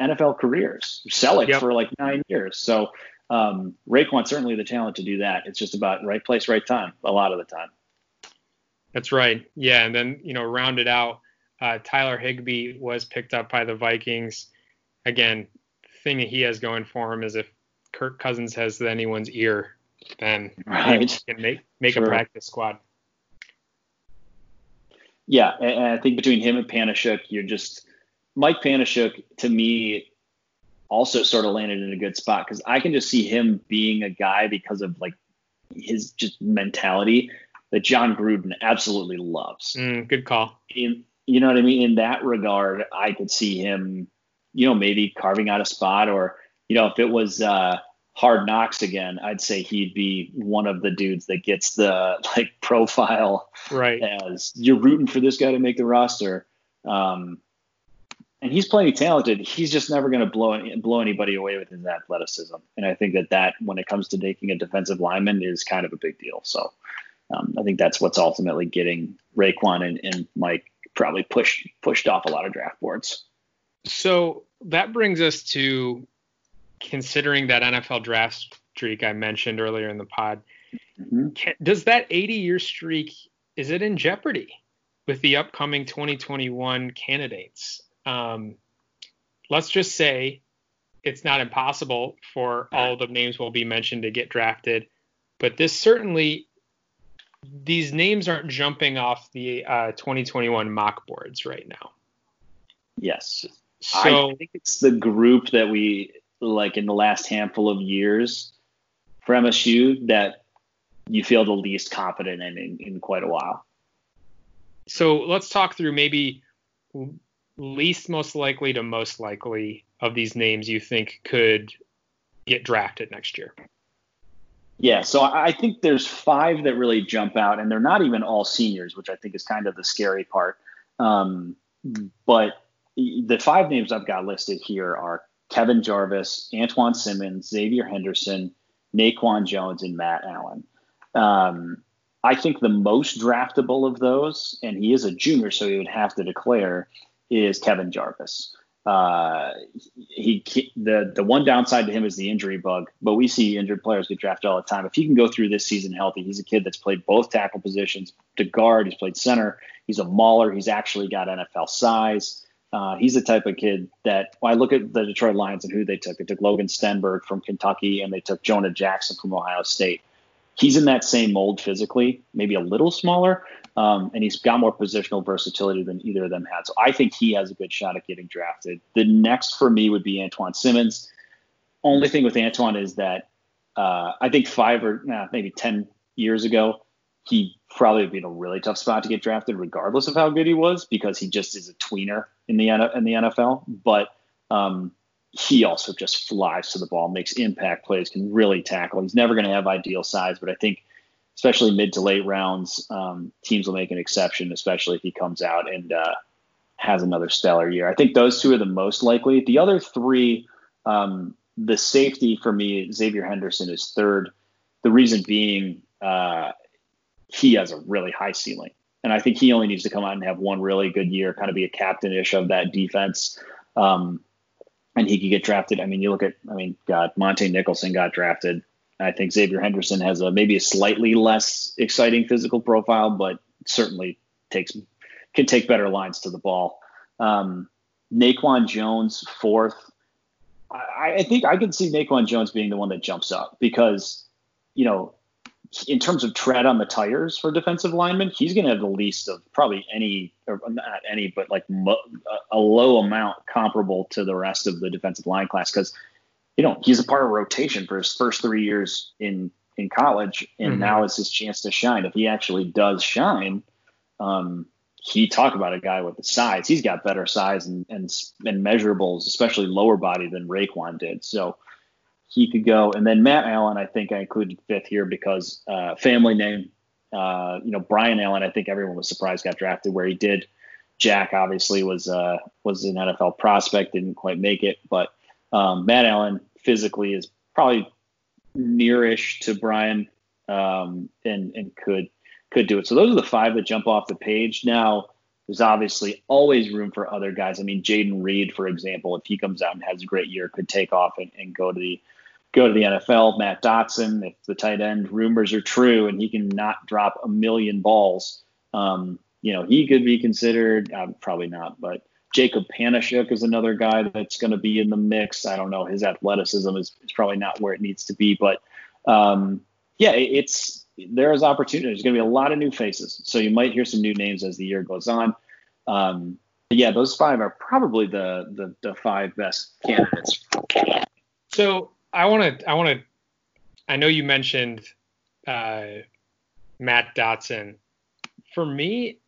NFL careers. Celek yep. for like nine years. So um, Raequan certainly the talent to do that. It's just about right place, right time a lot of the time. That's right. Yeah, and then you know rounded out. Uh, Tyler Higby was picked up by the Vikings. Again, thing that he has going for him is if Kirk Cousins has anyone's ear, then right. he can make make sure. a practice squad. Yeah, and I think between him and Panasiuk, you're just Mike Panasiuk to me also sort of landed in a good spot because I can just see him being a guy because of like his just mentality that Jon Gruden absolutely loves. Mm, good call. In, you know what I mean? In that regard, I could see him, you know, maybe carving out a spot or, you know, if it was uh, hard knocks again, I'd say he'd be one of the dudes that gets the like profile right as you're rooting for this guy to make the roster. Um, and he's plenty talented. He's just never going to blow blow anybody away with his athleticism. And I think that that when it comes to taking a defensive lineman is kind of a big deal. So um, I think that's what's ultimately getting Raequan and, and Mike probably pushed pushed off a lot of draft boards. So that brings us to considering that NFL draft streak I mentioned earlier in the pod, mm-hmm. can, does that 80 year streak is it in jeopardy with the upcoming 2021 candidates? Um, let's just say it's not impossible for all the names will be mentioned to get drafted, but this certainly these names aren't jumping off the uh, 2021 mock boards right now. Yes. So I think it's the group that we like in the last handful of years for MSU that you feel the least confident in, in, in quite a while? So let's talk through maybe least most likely to most likely of these names you think could get drafted next year. Yeah, so I think there's five that really jump out, and they're not even all seniors, which I think is kind of the scary part. Um, but the five names I've got listed here are Kevin Jarvis, Antjuan Simmons, Xavier Henderson, Naquan Jones, and Matt Allen. Um, I think the most draftable of those, and he is a junior, so he would have to declare, is Kevin Jarvis. Uh, he the the one downside to him is the injury bug, but we see injured players get drafted all the time. If he can go through this season healthy, he's a kid that's played both tackle positions to guard. He's played center. He's a mauler. He's actually got NFL size. Uh, he's the type of kid that when I look at the Detroit Lions and who they took, they took Logan Stenberg from Kentucky and they took Jonah Jackson from Ohio State. He's in that same mold physically, maybe a little smaller, um, and he's got more positional versatility than either of them had. So I think he has a good shot at getting drafted. The next for me would be Antjuan Simmons. Only thing with Antjuan is that uh, I think five or nah, maybe 10 years ago, he probably would be in a really tough spot to get drafted, regardless of how good he was, because he just is a tweener in the in the NFL. But um, he also just flies to the ball, makes impact plays, can really tackle. He's never going to have ideal size, but I think especially mid to late rounds, um, teams will make an exception, especially if he comes out and uh, has another stellar year. I think those two are the most likely. The other three, um, the safety for me, Xavier Henderson is third. The reason being, uh, he has a really high ceiling. And I think he only needs to come out and have one really good year, kind of be a captain-ish of that defense. Um, and he could get drafted. I mean, you look at, I mean, God, Montae Nicholson got drafted I think Xavier Henderson has a maybe a slightly less exciting physical profile, but certainly takes can take better lines to the ball. Um, Naquan Jones fourth. I, I think I can see Naquan Jones being the one that jumps up because, you know, in terms of tread on the tires for defensive linemen, he's going to have the least of probably any, or not any, but like mo- a low amount comparable to the rest of the defensive line class because, you know, he's a part of rotation for his first three years in in college, and mm-hmm. now is his chance to shine. If he actually does shine, um, he talk about a guy with the size. He's got better size and and, and measurables, especially lower body than Raequan did. So he could go. And then Matt Allen, I think I included fifth here because uh, family name. Uh, you know, Brian Allen, I think everyone was surprised got drafted where he did. Jack obviously was uh, was an NFL prospect, didn't quite make it, but um, Matt Allen physically is probably nearish to Brian, um, and and could could do it. So those are the five that jump off the page. Now, there's obviously always room for other guys. I mean, Jayden Reed, for example, if he comes out and has a great year, could take off and, and go to the go to the NFL. Matt Dotson, if the tight end rumors are true and he can not drop a million balls, um, you know, he could be considered. Uh, probably not, but Jacob Panasiuk is another guy that's going to be in the mix. I don't know. His athleticism is, is probably not where it needs to be, but um, yeah, it, it's there is opportunity. There's going to be a lot of new faces, so you might hear some new names as the year goes on. Um, yeah, those five are probably the, the the five best candidates. So I want to I want to I know you mentioned uh, Matt Dotson. For me,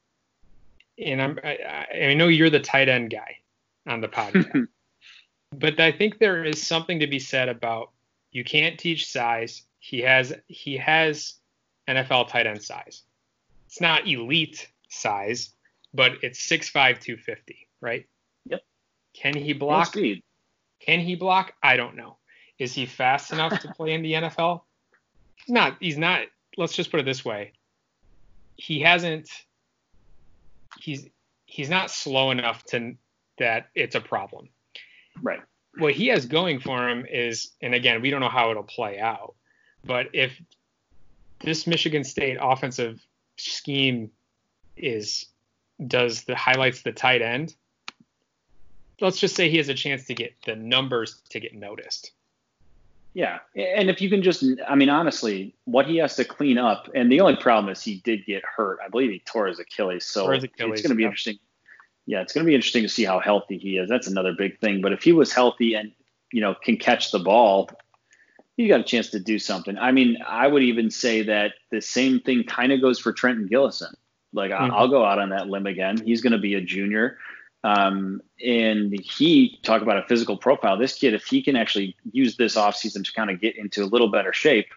and I'm I, I know you're the tight end guy on the podcast, but I think there is something to be said about you can't teach size. He has he has NFL tight end size. It's not elite size, but it's 6'5", 250, right? Yep. Can he block? Can he block? I don't know. Is he fast enough to play in the NFL? He's not. He's not. Let's just put it this way. He hasn't. He's he's not slow enough to that it's a problem. Right. What he has going for him is, and again, we don't know how it'll play out, but if this Michigan State offensive scheme is does the highlights the tight end, let's just say he has a chance to get the numbers to get noticed. Yeah, and if you can just, I mean, honestly, what he has to clean up, and the only problem is he did get hurt. I believe he tore his Achilles, so his Achilles, it's going to be yeah. interesting. Yeah, it's going to be interesting to see how healthy he is. That's another big thing. But if he was healthy and you know can catch the ball, he got a chance to do something. I mean, I would even say that the same thing kind of goes for Trenton Gillison. Like mm-hmm. I'll go out on that limb again. He's going to be a junior. Um, and he talk about a physical profile. This kid, if he can actually use this offseason to kind of get into a little better shape,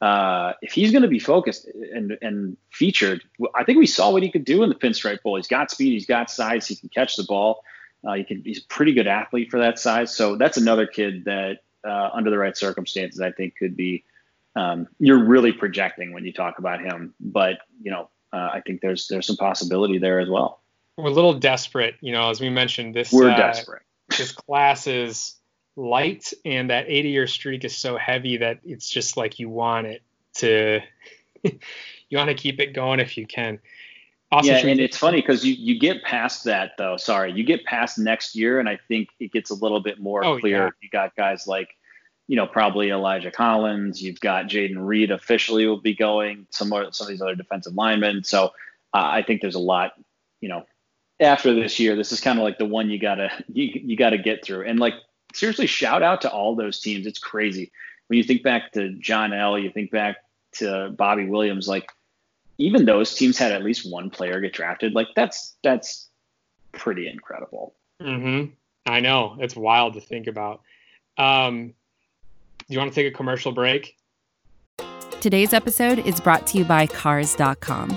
uh, if he's going to be focused and, and featured, I think we saw what he could do in the Pinstripe Bowl. He's got speed, he's got size, he can catch the ball. Uh, he can, he's a pretty good athlete for that size. So that's another kid that, uh, under the right circumstances, I think could be. Um, you're really projecting when you talk about him, but you know, uh, I think there's there's some possibility there as well we're a little desperate, you know, as we mentioned. This we're uh, desperate. This class is light, and that 80 year streak is so heavy that it's just like you want it to, you want to keep it going if you can. Awesome yeah, and it's funny because you you get past that though. Sorry, you get past next year, and I think it gets a little bit more oh, clear. Yeah. You got guys like, you know, probably Elijah Collins. You've got Jayden Reed officially will be going. Some more some of these other defensive linemen. So uh, I think there's a lot, you know, after this year, this is kind of like the one you gotta you, you gotta get through. And like seriously, shout out to all those teams. It's crazy when you think back to John L. You think back to Bobby Williams. Like even those teams had at least one player get drafted. Like that's that's pretty incredible. Mm-hmm. I know it's wild to think about. Um, do you want to take a commercial break? Today's episode is brought to you by Cars.com.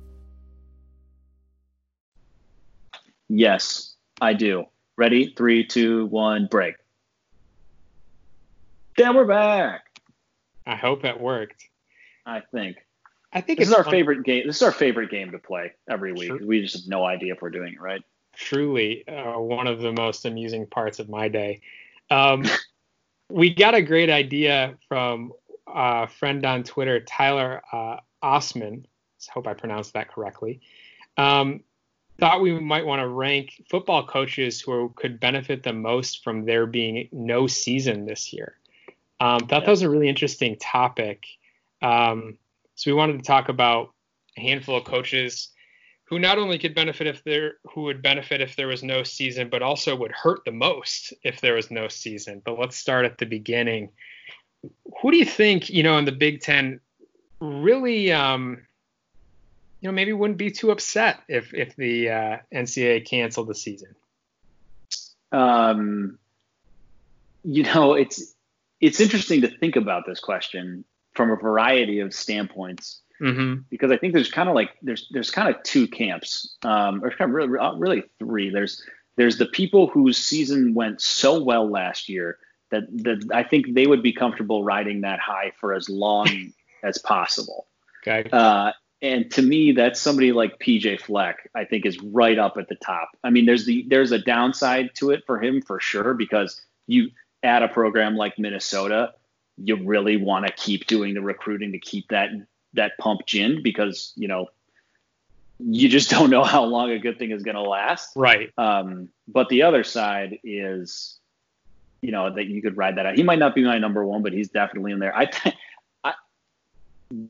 Yes, I do. Ready? Three, two, one, break. Then we're back. I hope that worked. I think. I think This is our fun- favorite game. This is our favorite game to play every week. Sure. We just have no idea if we're doing it right. truly uh, one of the most amusing parts of my day. Um, we got a great idea from a friend on Twitter, Tyler uh, Osman. I hope I pronounced that correctly. Um, thought we might want to rank football coaches who could benefit the most from there being no season this year. Um, thought that was a really interesting topic. Um, so we wanted to talk about a handful of coaches who not only could benefit if there who would benefit if there was no season, but also would hurt the most if there was no season. But let's start at the beginning. Who do you think, you know, in the Big Ten really um you know, maybe wouldn't be too upset if if the uh, NCAA canceled the season. Um, you know, it's it's interesting to think about this question from a variety of standpoints Mm-hmm. because I think there's kind of like there's there's kind of two camps, um, or kind of really uh, really three. There's there's the people whose season went so well last year that that I think they would be comfortable riding that high for as long as possible. Okay. Uh, and to me, that's somebody like PJ Fleck. I think is right up at the top. I mean, there's the there's a downside to it for him for sure because you add a program like Minnesota, you really want to keep doing the recruiting to keep that that pump gin because you know you just don't know how long a good thing is going to last. right. Um, but the other side is, you know, that you could ride that out. He might not be my number one, but he's definitely in there. I, th- I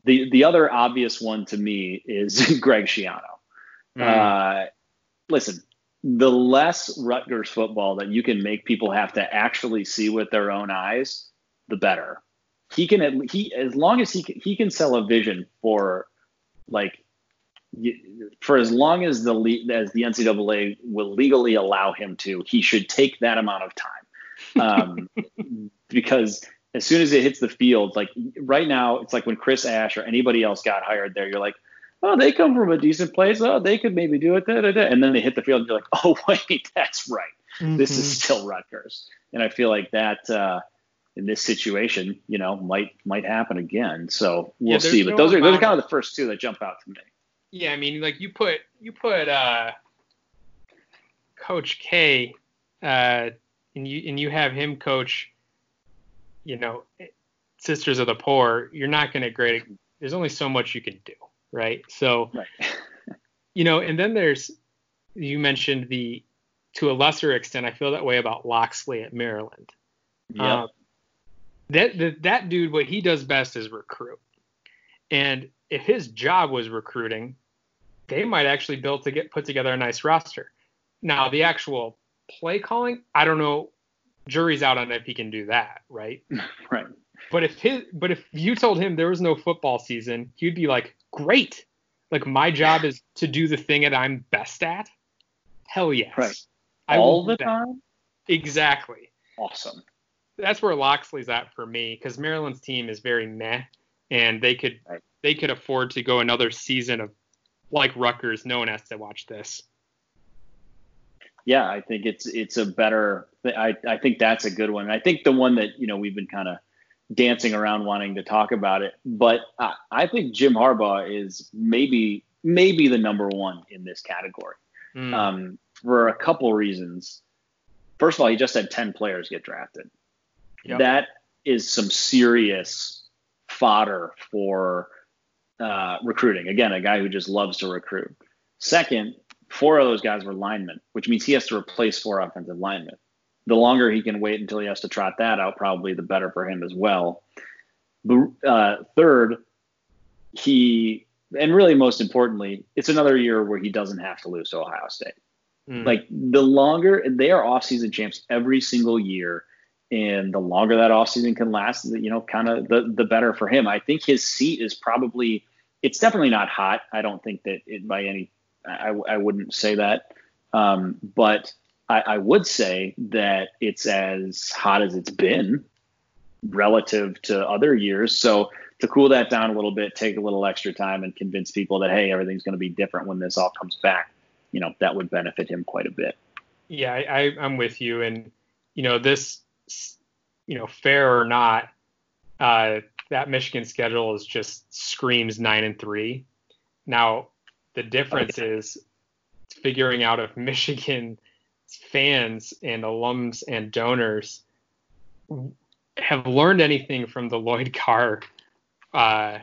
the the other obvious one to me is Greg Schiano. Uh, listen, the less Rutgers football that you can make people have to actually see with their own eyes, the better. He can at he as long as he can, he can sell a vision for like for as long as the as the NCAA will legally allow him to, he should take that amount of time. Um, because as soon as it hits the field, like right now, it's like when Chris Ash or anybody else got hired there, you're like, oh, they come from a decent place. Oh, they could maybe do it. Da, da, da. And then they hit the field and you're like, oh, wait, that's right. This is still Rutgers. And I feel like that uh, in this situation, you know, might might happen again. So we'll Yeah, see. But no those are those are kind of the first two that jump out to me. Yeah, I mean, like you put you put uh, Coach K, uh, and you and you have him coach, you know, Sisters of the Poor. You're not going to grade. There's only so much you can do, right? So, Right. you know, and then there's you mentioned the to a lesser extent. I feel that way about Locksley at Maryland. Yeah. Um, that, that that dude, what he does best is recruit. And if his job was recruiting, they might actually build to get put together a nice roster. Now the actual play calling, I don't know. Jury's out on if he can do that, right? right. But if his but if you told him there was no football season, he'd be like, Great. Like my job is to do the thing that I'm best at. Hell yes. Right. I All the time. Exactly Awesome. that's where Locksley's at for me because Maryland's team is very meh, and they could Right. they could afford to go another season of like Rutgers. No one has to watch this. Yeah, I think it's it's a better. I I think that's a good one. I think the one that you know we've been kind of dancing around wanting to talk about it, but I, I think Jim Harbaugh is maybe maybe the number one in this category Mm. um, for a couple reasons. First of all, he just had ten players get drafted. Yep. That is some serious fodder for uh, recruiting. Again, a guy who just loves to recruit. Second, four of those guys were linemen, which means he has to replace four offensive linemen. The longer he can wait until he has to trot that out, probably the better for him as well. Uh, third, he and really most importantly, it's another year where he doesn't have to lose to Ohio State. Mm. Like the longer they are off-season champs every single year, and the longer that offseason can last, you know, kind of the the better for him. I think his seat is probably it's definitely not hot. I don't think that it by any I, I wouldn't say that, um, but I, I would say that it's as hot as it's been. relative to other years. So to cool that down a little bit, take a little extra time and convince people that hey, everything's going to be different when this all comes back. You know, that would benefit him quite a bit. Yeah, I, I'm with you, and you know this, you know, fair or not, uh, that Michigan schedule is just screams nine and three. Now the difference okay. is figuring out if Michigan fans and alums and donors have learned anything from the Lloyd Carr uh,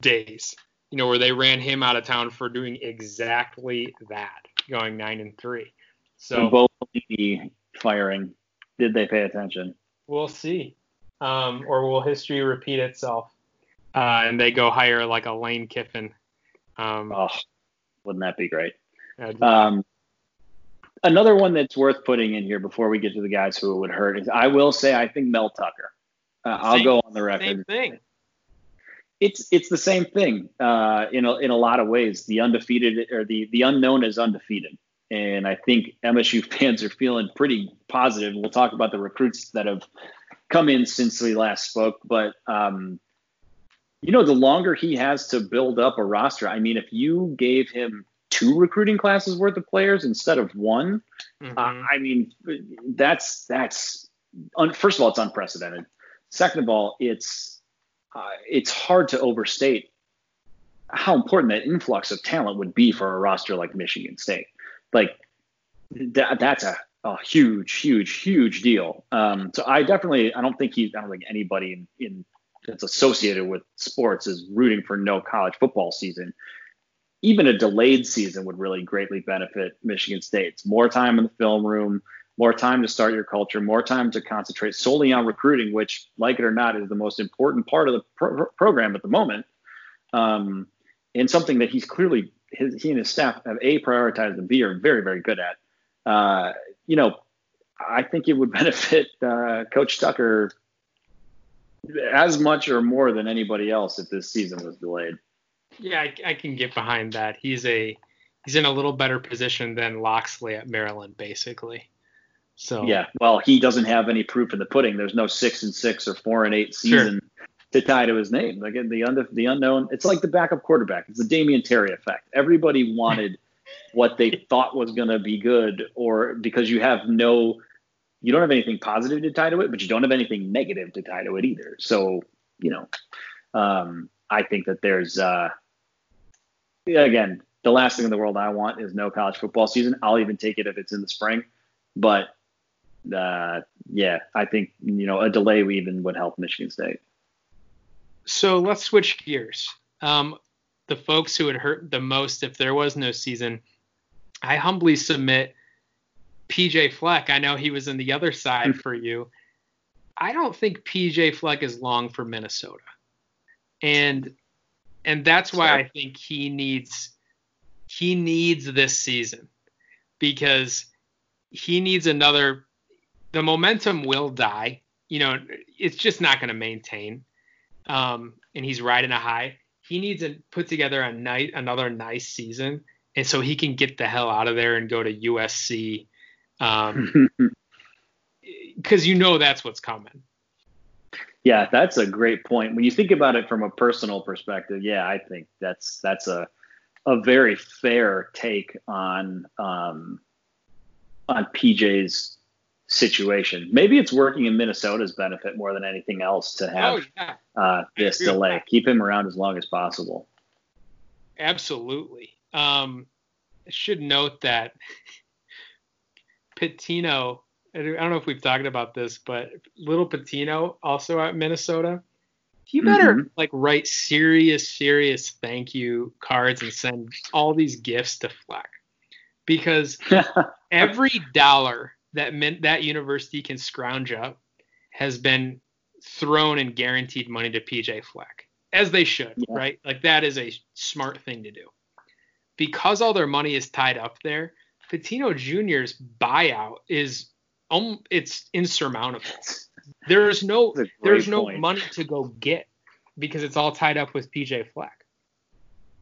days. You know, where they ran him out of town for doing exactly that, going nine and three. So both be firing. Did they pay attention? We'll see. Um, or will history repeat itself? Uh, and they go hire like a Lane Kiffin. Um, oh, wouldn't that be great? Um, another one that's worth putting in here before we get to the guys who it would hurt is I will say I think Mel Tucker. Uh, I'll go on the record. Same thing. It's it's the same thing uh, in a, in a lot of ways. The undefeated or the the unknown is undefeated, and I think MSU fans are feeling pretty positive. We'll talk about the recruits that have come in since we last spoke, but um, you know, the longer he has to build up a roster, I mean, if you gave him two recruiting classes worth of players instead of one, mm-hmm. uh, I mean, that's that's un, first of all, it's unprecedented. Second of all, it's uh, it's hard to overstate how important that influx of talent would be for a roster like Michigan State. Like that, that's a, a huge, huge, huge deal. Um, so I definitely, I don't think he, I don't think anybody in, in that's associated with sports is rooting for no college football season. Even a delayed season would really greatly benefit Michigan State. It's more time in the film room, more time to start your culture, more time to concentrate solely on recruiting, which, like it or not, is the most important part of the pro- program at the moment. Um, and something that he's clearly his, he and his staff have a prioritized and b are very very good at. Uh, you know, I think it would benefit uh, Coach Tucker as much or more than anybody else if this season was delayed. Yeah, I, I, can get behind that. He's a he's in a little better position than Locksley at Maryland, basically. So yeah, well, he doesn't have any proof in the pudding. There's no six and six or four and eight season sure. to tie to his name. Like the under the unknown, it's like the backup quarterback. It's the Damion Terry effect. Everybody wanted what they thought was going to be good, or because you have no, you don't have anything positive to tie to it, but you don't have anything negative to tie to it either. So you know, um, I think that there's uh, again the last thing in the world I want is no college football season. I'll even take it if it's in the spring, but uh, yeah, I think you know a delay even would help Michigan State. So let's switch gears. Um, the folks who would hurt the most if there was no season, I humbly submit PJ Fleck. I know he was in the other side hmm. for you. I don't think PJ Fleck is long for Minnesota, and and that's why I think he needs he needs this season because he needs another the momentum will die. You know, it's just not going to maintain. Um, and he's riding a high. He needs to put together a night another nice season, and so he can get the hell out of there and go to USC, because um, you know that's what's coming. Yeah, that's a great point. When you think about it from a personal perspective, yeah, I think that's that's a a very fair take on um, on PJ's situation. Maybe it's working in Minnesota's benefit more than anything else to have oh, yeah. uh, this delay. Keep him around as long as possible. Absolutely. Um, I should note that Pitino. I don't know if we've talked about this, but little Pitino, also at Minnesota. You better mm-hmm. like write serious, serious thank you cards and send all these gifts to Fleck because every dollar that meant that university can scrounge up has been thrown and guaranteed money to PJ Fleck, as they should, yeah. right? Like that is a smart thing to do. Because all their money is tied up there, Pitino Jr.'s buyout is um, it's insurmountable. There's no there's no point. money to go get because it's all tied up with PJ Fleck.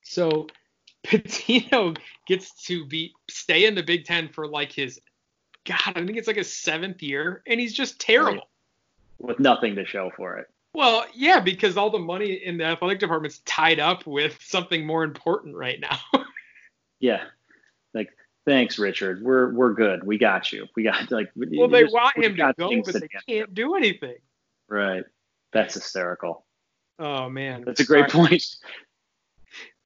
So Pitino gets to be stay in the Big Ten for like his God, I think it's like his seventh year, and he's just terrible. with nothing to show for it. Well, yeah, because all the money in the athletic department's tied up with something more important right now. yeah, like thanks, Richard. We're we're good. We got you. We got like. Well, they want him to go, but they can't do anything. Right. That's hysterical. Oh man, that's a great point.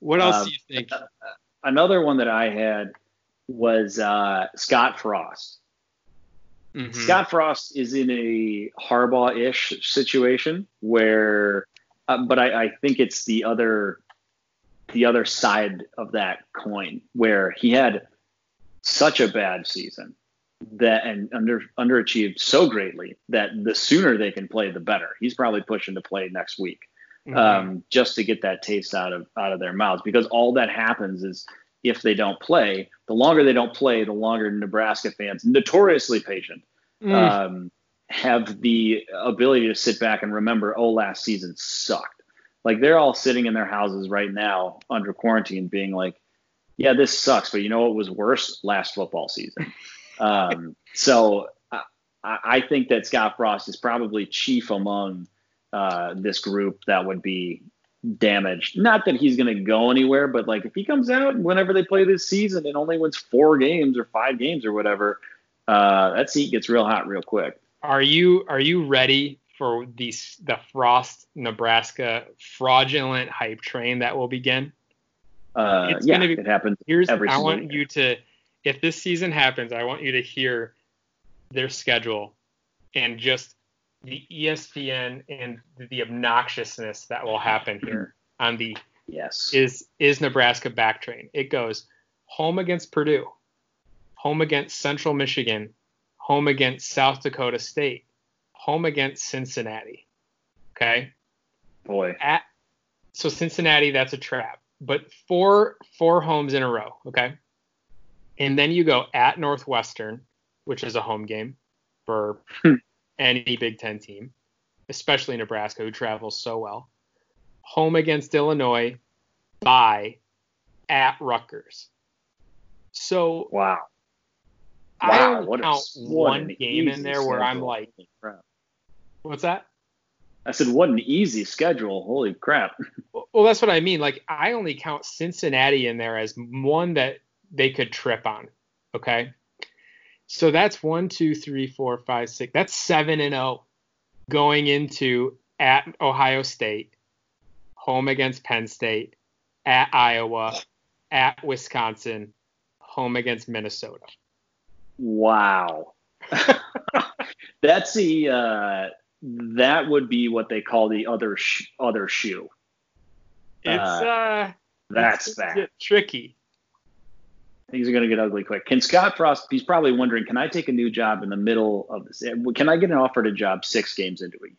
What else uh, do you think? Another one that I had was uh, Scott Frost. Mm-hmm. Scott Frost is in a Harbaugh-ish situation where, uh, but I, I think it's the other, the other side of that coin where he had such a bad season that and under underachieved so greatly that the sooner they can play, the better. He's probably pushing to play next week, mm-hmm. um, just to get that taste out of out of their mouths. Because all that happens is if they don't play, the longer they don't play, the longer Nebraska fans, notoriously patient, mm. um, have the ability to sit back and remember, oh, last season sucked. Like they're all sitting in their houses right now under quarantine, being like, yeah, this sucks, but you know what was worse? Last football season. um, so I, I, think that Scott Frost is probably chief among uh, this group that would be damaged. Not that he's going to go anywhere, but like if he comes out whenever they play this season and only wins four games or five games or whatever, uh, that seat gets real hot real quick. Are you are you ready for the the Frost Nebraska fraudulent hype train that will begin? Uh, it's yeah, be, it happens. Here's I want you to, if this season happens, I want you to hear their schedule and just the ESPN and the obnoxiousness that will happen here on the yes is is Nebraska back train. It goes home against Purdue, home against Central Michigan, home against South Dakota State, home against Cincinnati. Okay. Boy. At so Cincinnati, that's a trap. But four four homes in a row. Okay. And then you go at Northwestern, which is a home game for any Big Ten team, especially Nebraska, who travels so well. Home against Illinois, by at Rutgers. So wow, I wow, only count one game in there where I'm like, what's that? I said, what an easy schedule. Holy crap. well, that's what I mean. Like, I only count Cincinnati in there as one that they could trip on. Okay. So that's one, two, three, four, five, six. That's seven and zero oh going into at Ohio State, home against Penn State, at Iowa, at Wisconsin, home against Minnesota. Wow. that's the uh, that would be what they call the other sh- other shoe. It's uh, uh that's it's that tricky things are going to get ugly quick. Can Scott Frost? He's probably wondering, can I take a new job in the middle of this? Can I get an offer to job six games into it?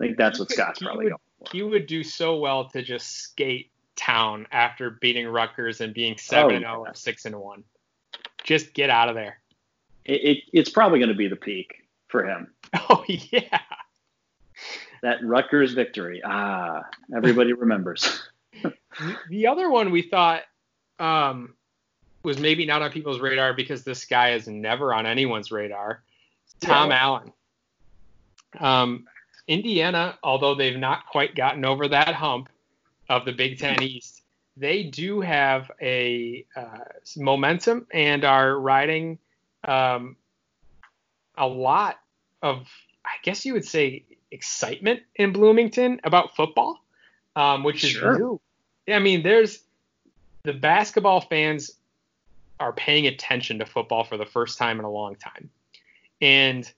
I think that's what Scott's he probably would, going for. He would do so well to just skate town after beating Rutgers and being seven and zero oh or six and one. Just get out of there. It, it, it's probably going to be the peak for him. Oh yeah. That Rutgers victory. Ah, everybody remembers. the other one we thought um, was maybe not on people's radar because this guy is never on anyone's radar. Tom yeah. Allen. Um, Indiana, although they've not quite gotten over that hump of the Big Ten East, they do have a uh, momentum and are riding um, a lot of, I guess you would say, excitement in Bloomington about football, um, which is sure. new. I mean, there's the basketball fans are paying attention to football for the first time in a long time. And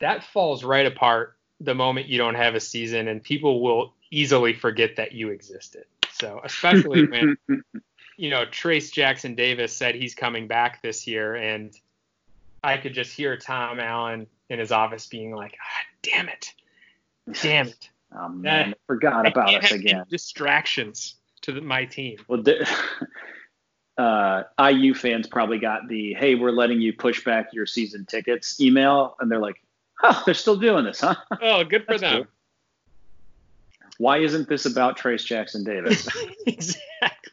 that falls right apart the moment you don't have a season and people will easily forget that you existed. So, especially when you know Trayce Jackson Davis said he's coming back this year and I could just hear Tom Allen in his office being like, ah, "Damn it. Damn it." Oh man, I forgot about us again. Distractions to the, my team. Well, uh, IU fans probably got the "Hey, we're letting you push back your season tickets" email, and they're like, "Oh, they're still doing this, huh?" Oh, good for them. Cool. Why isn't this about Trayce Jackson Davis? exactly.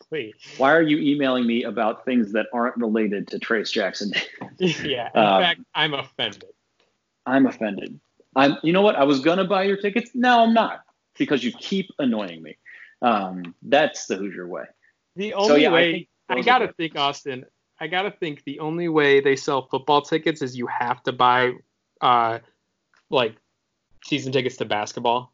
Why are you emailing me about things that aren't related to Trayce Jackson yeah. In um, fact, I'm offended. I'm offended. I'm. You know what? I was gonna buy your tickets. Now I'm not because you keep annoying me. Um, that's the Hoosier way. The only So, yeah, I way think I, gotta think, Austin. I gotta think the only way they sell football tickets is you have to buy, uh, like season tickets to basketball.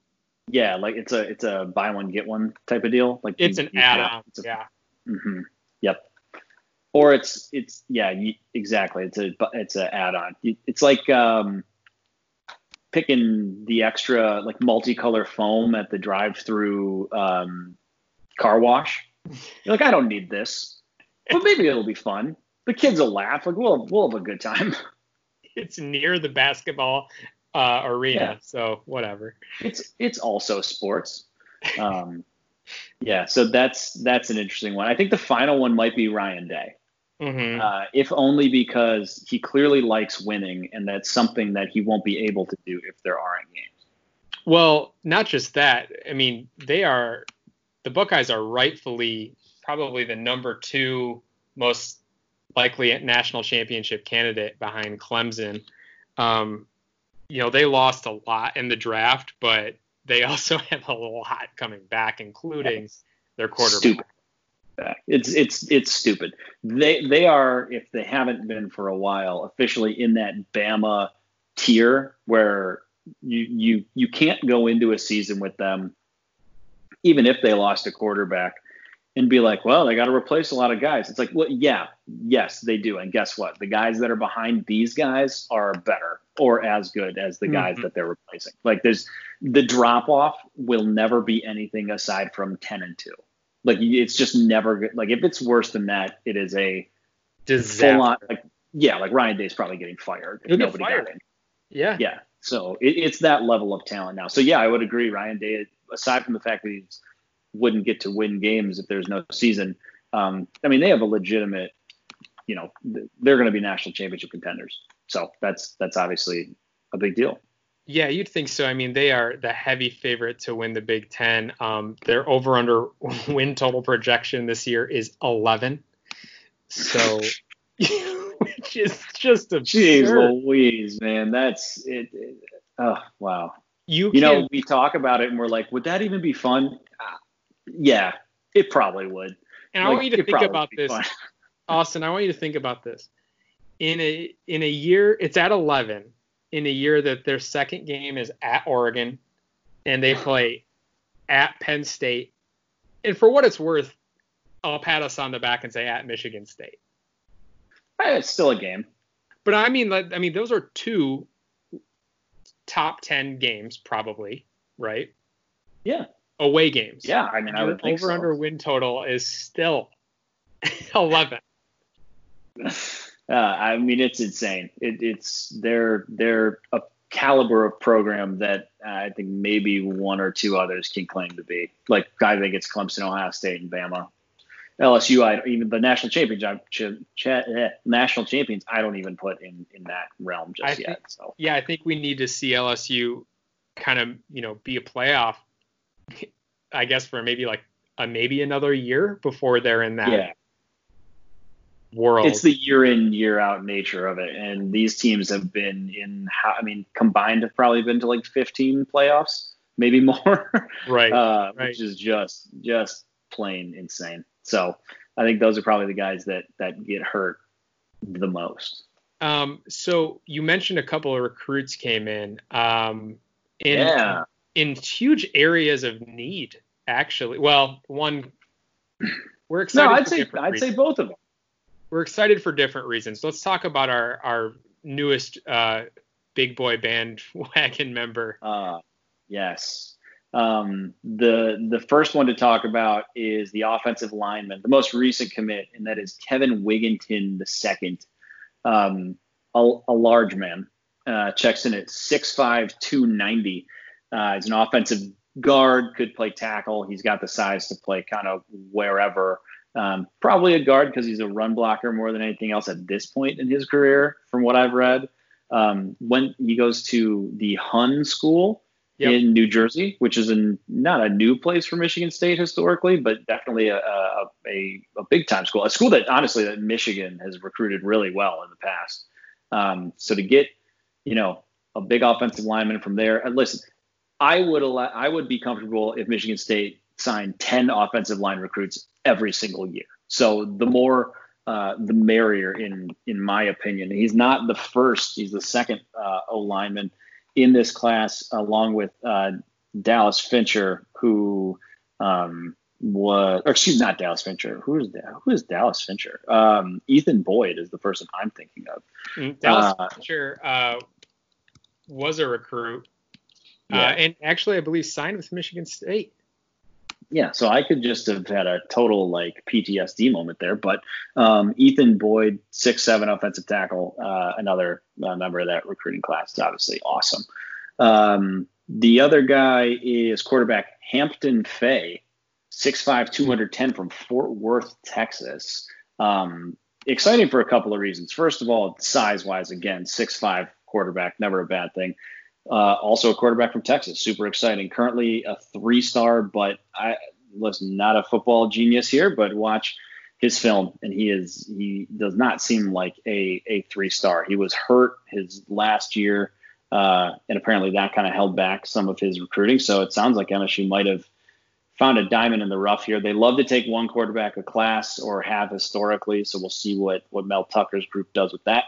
Yeah, like it's a it's a buy one get one type of deal. Like It's you- an you add-on. it's a- Yeah. hmm Yep. Or it's it's yeah you, exactly it's a it's an add-on. It's like um, picking the extra like multicolor foam at the drive-through um, car wash. You're like I don't need this, but maybe it'll be fun. The kids will laugh. Like we'll we'll have a good time. It's near the basketball uh, arena, Yeah. so whatever. it's it's also sports. Um, yeah, so that's that's an interesting one. I think the final one might be Ryan Day. hmm uh, if only because he clearly likes winning, and that's something that he won't be able to do if there aren't games. Well, not just that. I mean, they are the Buckeyes are rightfully probably the number two most likely national championship candidate behind Clemson. Um, you know, they lost a lot in the draft, but they also have a lot coming back, including their quarterback. Stupid. It's it's it's stupid. They they are if they haven't been for a while officially in that Bama tier where you you you can't go into a season with them even if they lost a quarterback and be like, well, they got to replace a lot of guys. It's like, well, yeah, yes, they do. And guess what? The guys that are behind these guys are better or as good as the guys Mhm. that they're replacing. Like, there's the drop off will never be anything aside from 10 and 2. Like, it's just never good. Like, if it's worse than that, it is a Disaster. full on, like, yeah, like Ryan Day's probably getting fired. if He'll get nobody fired. got in. Yeah. Yeah. So it, it's that level of talent now. So yeah, I would agree. Ryan Day, aside from the fact that he wouldn't get to win games if there's no season, um, I mean they have a legitimate, you know, they're going to be national championship contenders. So that's that's obviously a big deal. Yeah, you'd think so. I mean, they are the heavy favorite to win the Big Ten. Um, their over under win total projection this year is 11. So, which is just a Jeez absurd. Louise, man, that's it. it oh wow. You, You can, know, we talk about it and we're like, would that even be fun? Yeah, it probably would. and I want you to think about this, fun. Austin. I want you to think about this. In a in a year, it's at 11. In a year that their second game is at Oregon, and they play at Penn State. And for what it's worth, I'll pat us on the back and say at Michigan State. It's still a game. But I mean, I mean, those are two top ten games, probably, right? Yeah. Away games. Yeah, I mean, I would think over so. under win total is still eleven. Uh, I mean, it's insane. It, it's they're they're a caliber of program that uh, I think maybe one or two others can claim to be. Like I think it's Clemson, Ohio State, and Bama. LSU, I even the national champions, ch- ch- eh, national champions, I don't even put in in that realm just I yet. think- so Yeah, I think we need to see LSU kind of, you know, be a playoff. I guess for maybe like a maybe another year before they're in that yeah, world. it's the year in year out nature of it, and these teams have been in. how I mean, combined have probably been to like 15 playoffs, maybe more. right. uh, right. which is just just plain insane. So I think those are probably the guys that that get hurt the most. Um, so you mentioned a couple of recruits came in. Um, in yeah, in huge areas of need, actually. Well, one we're excited. no, I'd say I'd say both of them. we're excited for different reasons. Let's talk about our our newest uh, big boy bandwagon member. Uh, yes. Um, the the first one to talk about is the offensive lineman, the most recent commit, and that is Kevin Wigenton the second, um, a, a large man, uh, checks in at 6'5", 290. Uh, he's an offensive guard, could play tackle. He's got the size to play kind of wherever. Um, probably a guard because he's a run blocker more than anything else at this point in his career, from what I've read. Um, when he goes to the Hun School Yep. in New Jersey, which is in, not a new place for Michigan State historically, but definitely a, a, a, a big time school, a school that honestly that Michigan has recruited really well in the past. Um, so to get, you know, a big offensive lineman from there. And listen, I would allow, I would be comfortable if Michigan State signed 10 offensive line recruits every single year. So the more uh, the merrier in in my opinion. He's not the first; he's the second uh, O lineman in this class, along with uh, Dallas Fincher, who um, was, or excuse, not Dallas Fincher. Who is that? Who is Dallas Fincher? Um, Ethan Boyd is the person I'm thinking of. Mm, Dallas uh, Fincher uh, was a recruit, uh, and actually, I believe signed with Michigan State yeah, so I could just have had a total like PTSD moment there. But um, Ethan Boyd, six seven offensive tackle, uh, another uh, member of that recruiting class, is obviously awesome. Um, the other guy is quarterback Hampton Fay, 6'5", 210 from Fort Worth, Texas. Um, exciting for a couple of reasons. First of all, size wise, again, six five quarterback, never a bad thing. Uh, also a quarterback from Texas, super exciting. Currently a three star, but I was not a football genius here, but watch his film and he is he does not seem like a a three star. He was hurt his last year, uh, and apparently that kind of held back some of his recruiting. So it sounds like MSU might have found a diamond in the rough here. They love to take one quarterback a class or have historically. So we'll see what what Mel Tucker's group does with that.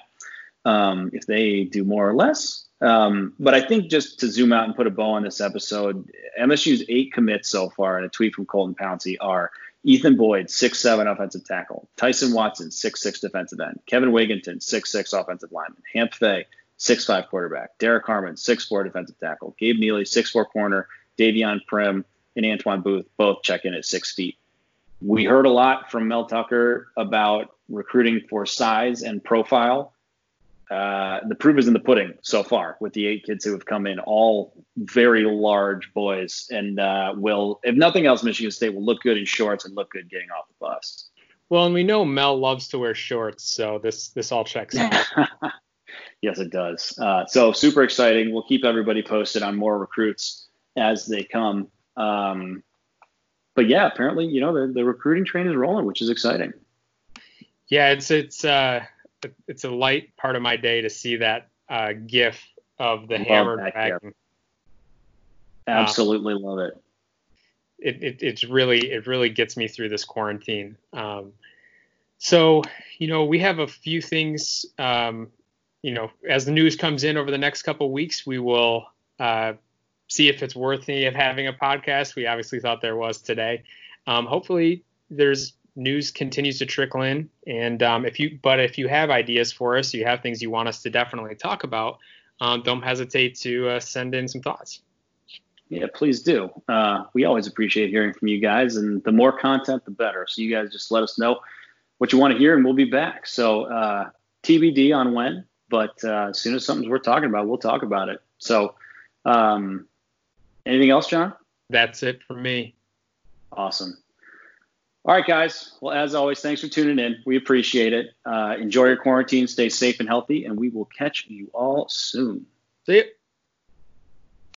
Um, if they do more or less, um, but I think just to zoom out and put a bow on this episode, MSU's eight commits so far in a tweet from Colton Pouncy are Ethan Boyd, six seven offensive tackle, Tyson Watson, six six defensive end, Kevin Wigenton, six six offensive lineman, Hamp Fay, six five quarterback, Derek Harmon, six four defensive tackle, Gabe Neely, six four corner, Davion Prim, and Antoine Booth both check in at six feet. We heard a lot from Mel Tucker about recruiting for size and profile uh, the proof is in the pudding so far with the eight kids who have come in, all very large boys, and uh, will, if nothing else, Michigan State will look good in shorts and look good getting off the bus. Well, and we know Mel loves to wear shorts, so this this all checks out. yes, it does. Uh, so super exciting. We'll keep everybody posted on more recruits as they come. Um, but yeah, apparently, you know, the, the recruiting train is rolling, which is exciting. Yeah, it's it's uh, it's a light part of my day to see that uh, GIF of the love hammer dragon. Absolutely um, love it. It, it. It's really it really gets me through this quarantine. Um, so you know we have a few things. Um, you know as the news comes in over the next couple weeks, we will uh, see if it's worthy of having a podcast. We obviously thought there was today. Um, hopefully there's news continues to trickle in. And um, if you, but if you have ideas for us, you have things you want us to definitely talk about, um, don't hesitate to uh, send in some thoughts. Yeah, please do. Uh, we always appreciate hearing from you guys, and the more content, the better. So you guys just let us know what you want to hear, and we'll be back. So uh, TBD on when, but uh, as soon as something's worth talking about, we'll talk about it. So, um, anything else, John? That's it for me. Awesome. All right, guys. Well, as always, thanks for tuning in. We appreciate it. Uh, enjoy your quarantine, stay safe and healthy, and we will catch you all soon. See you.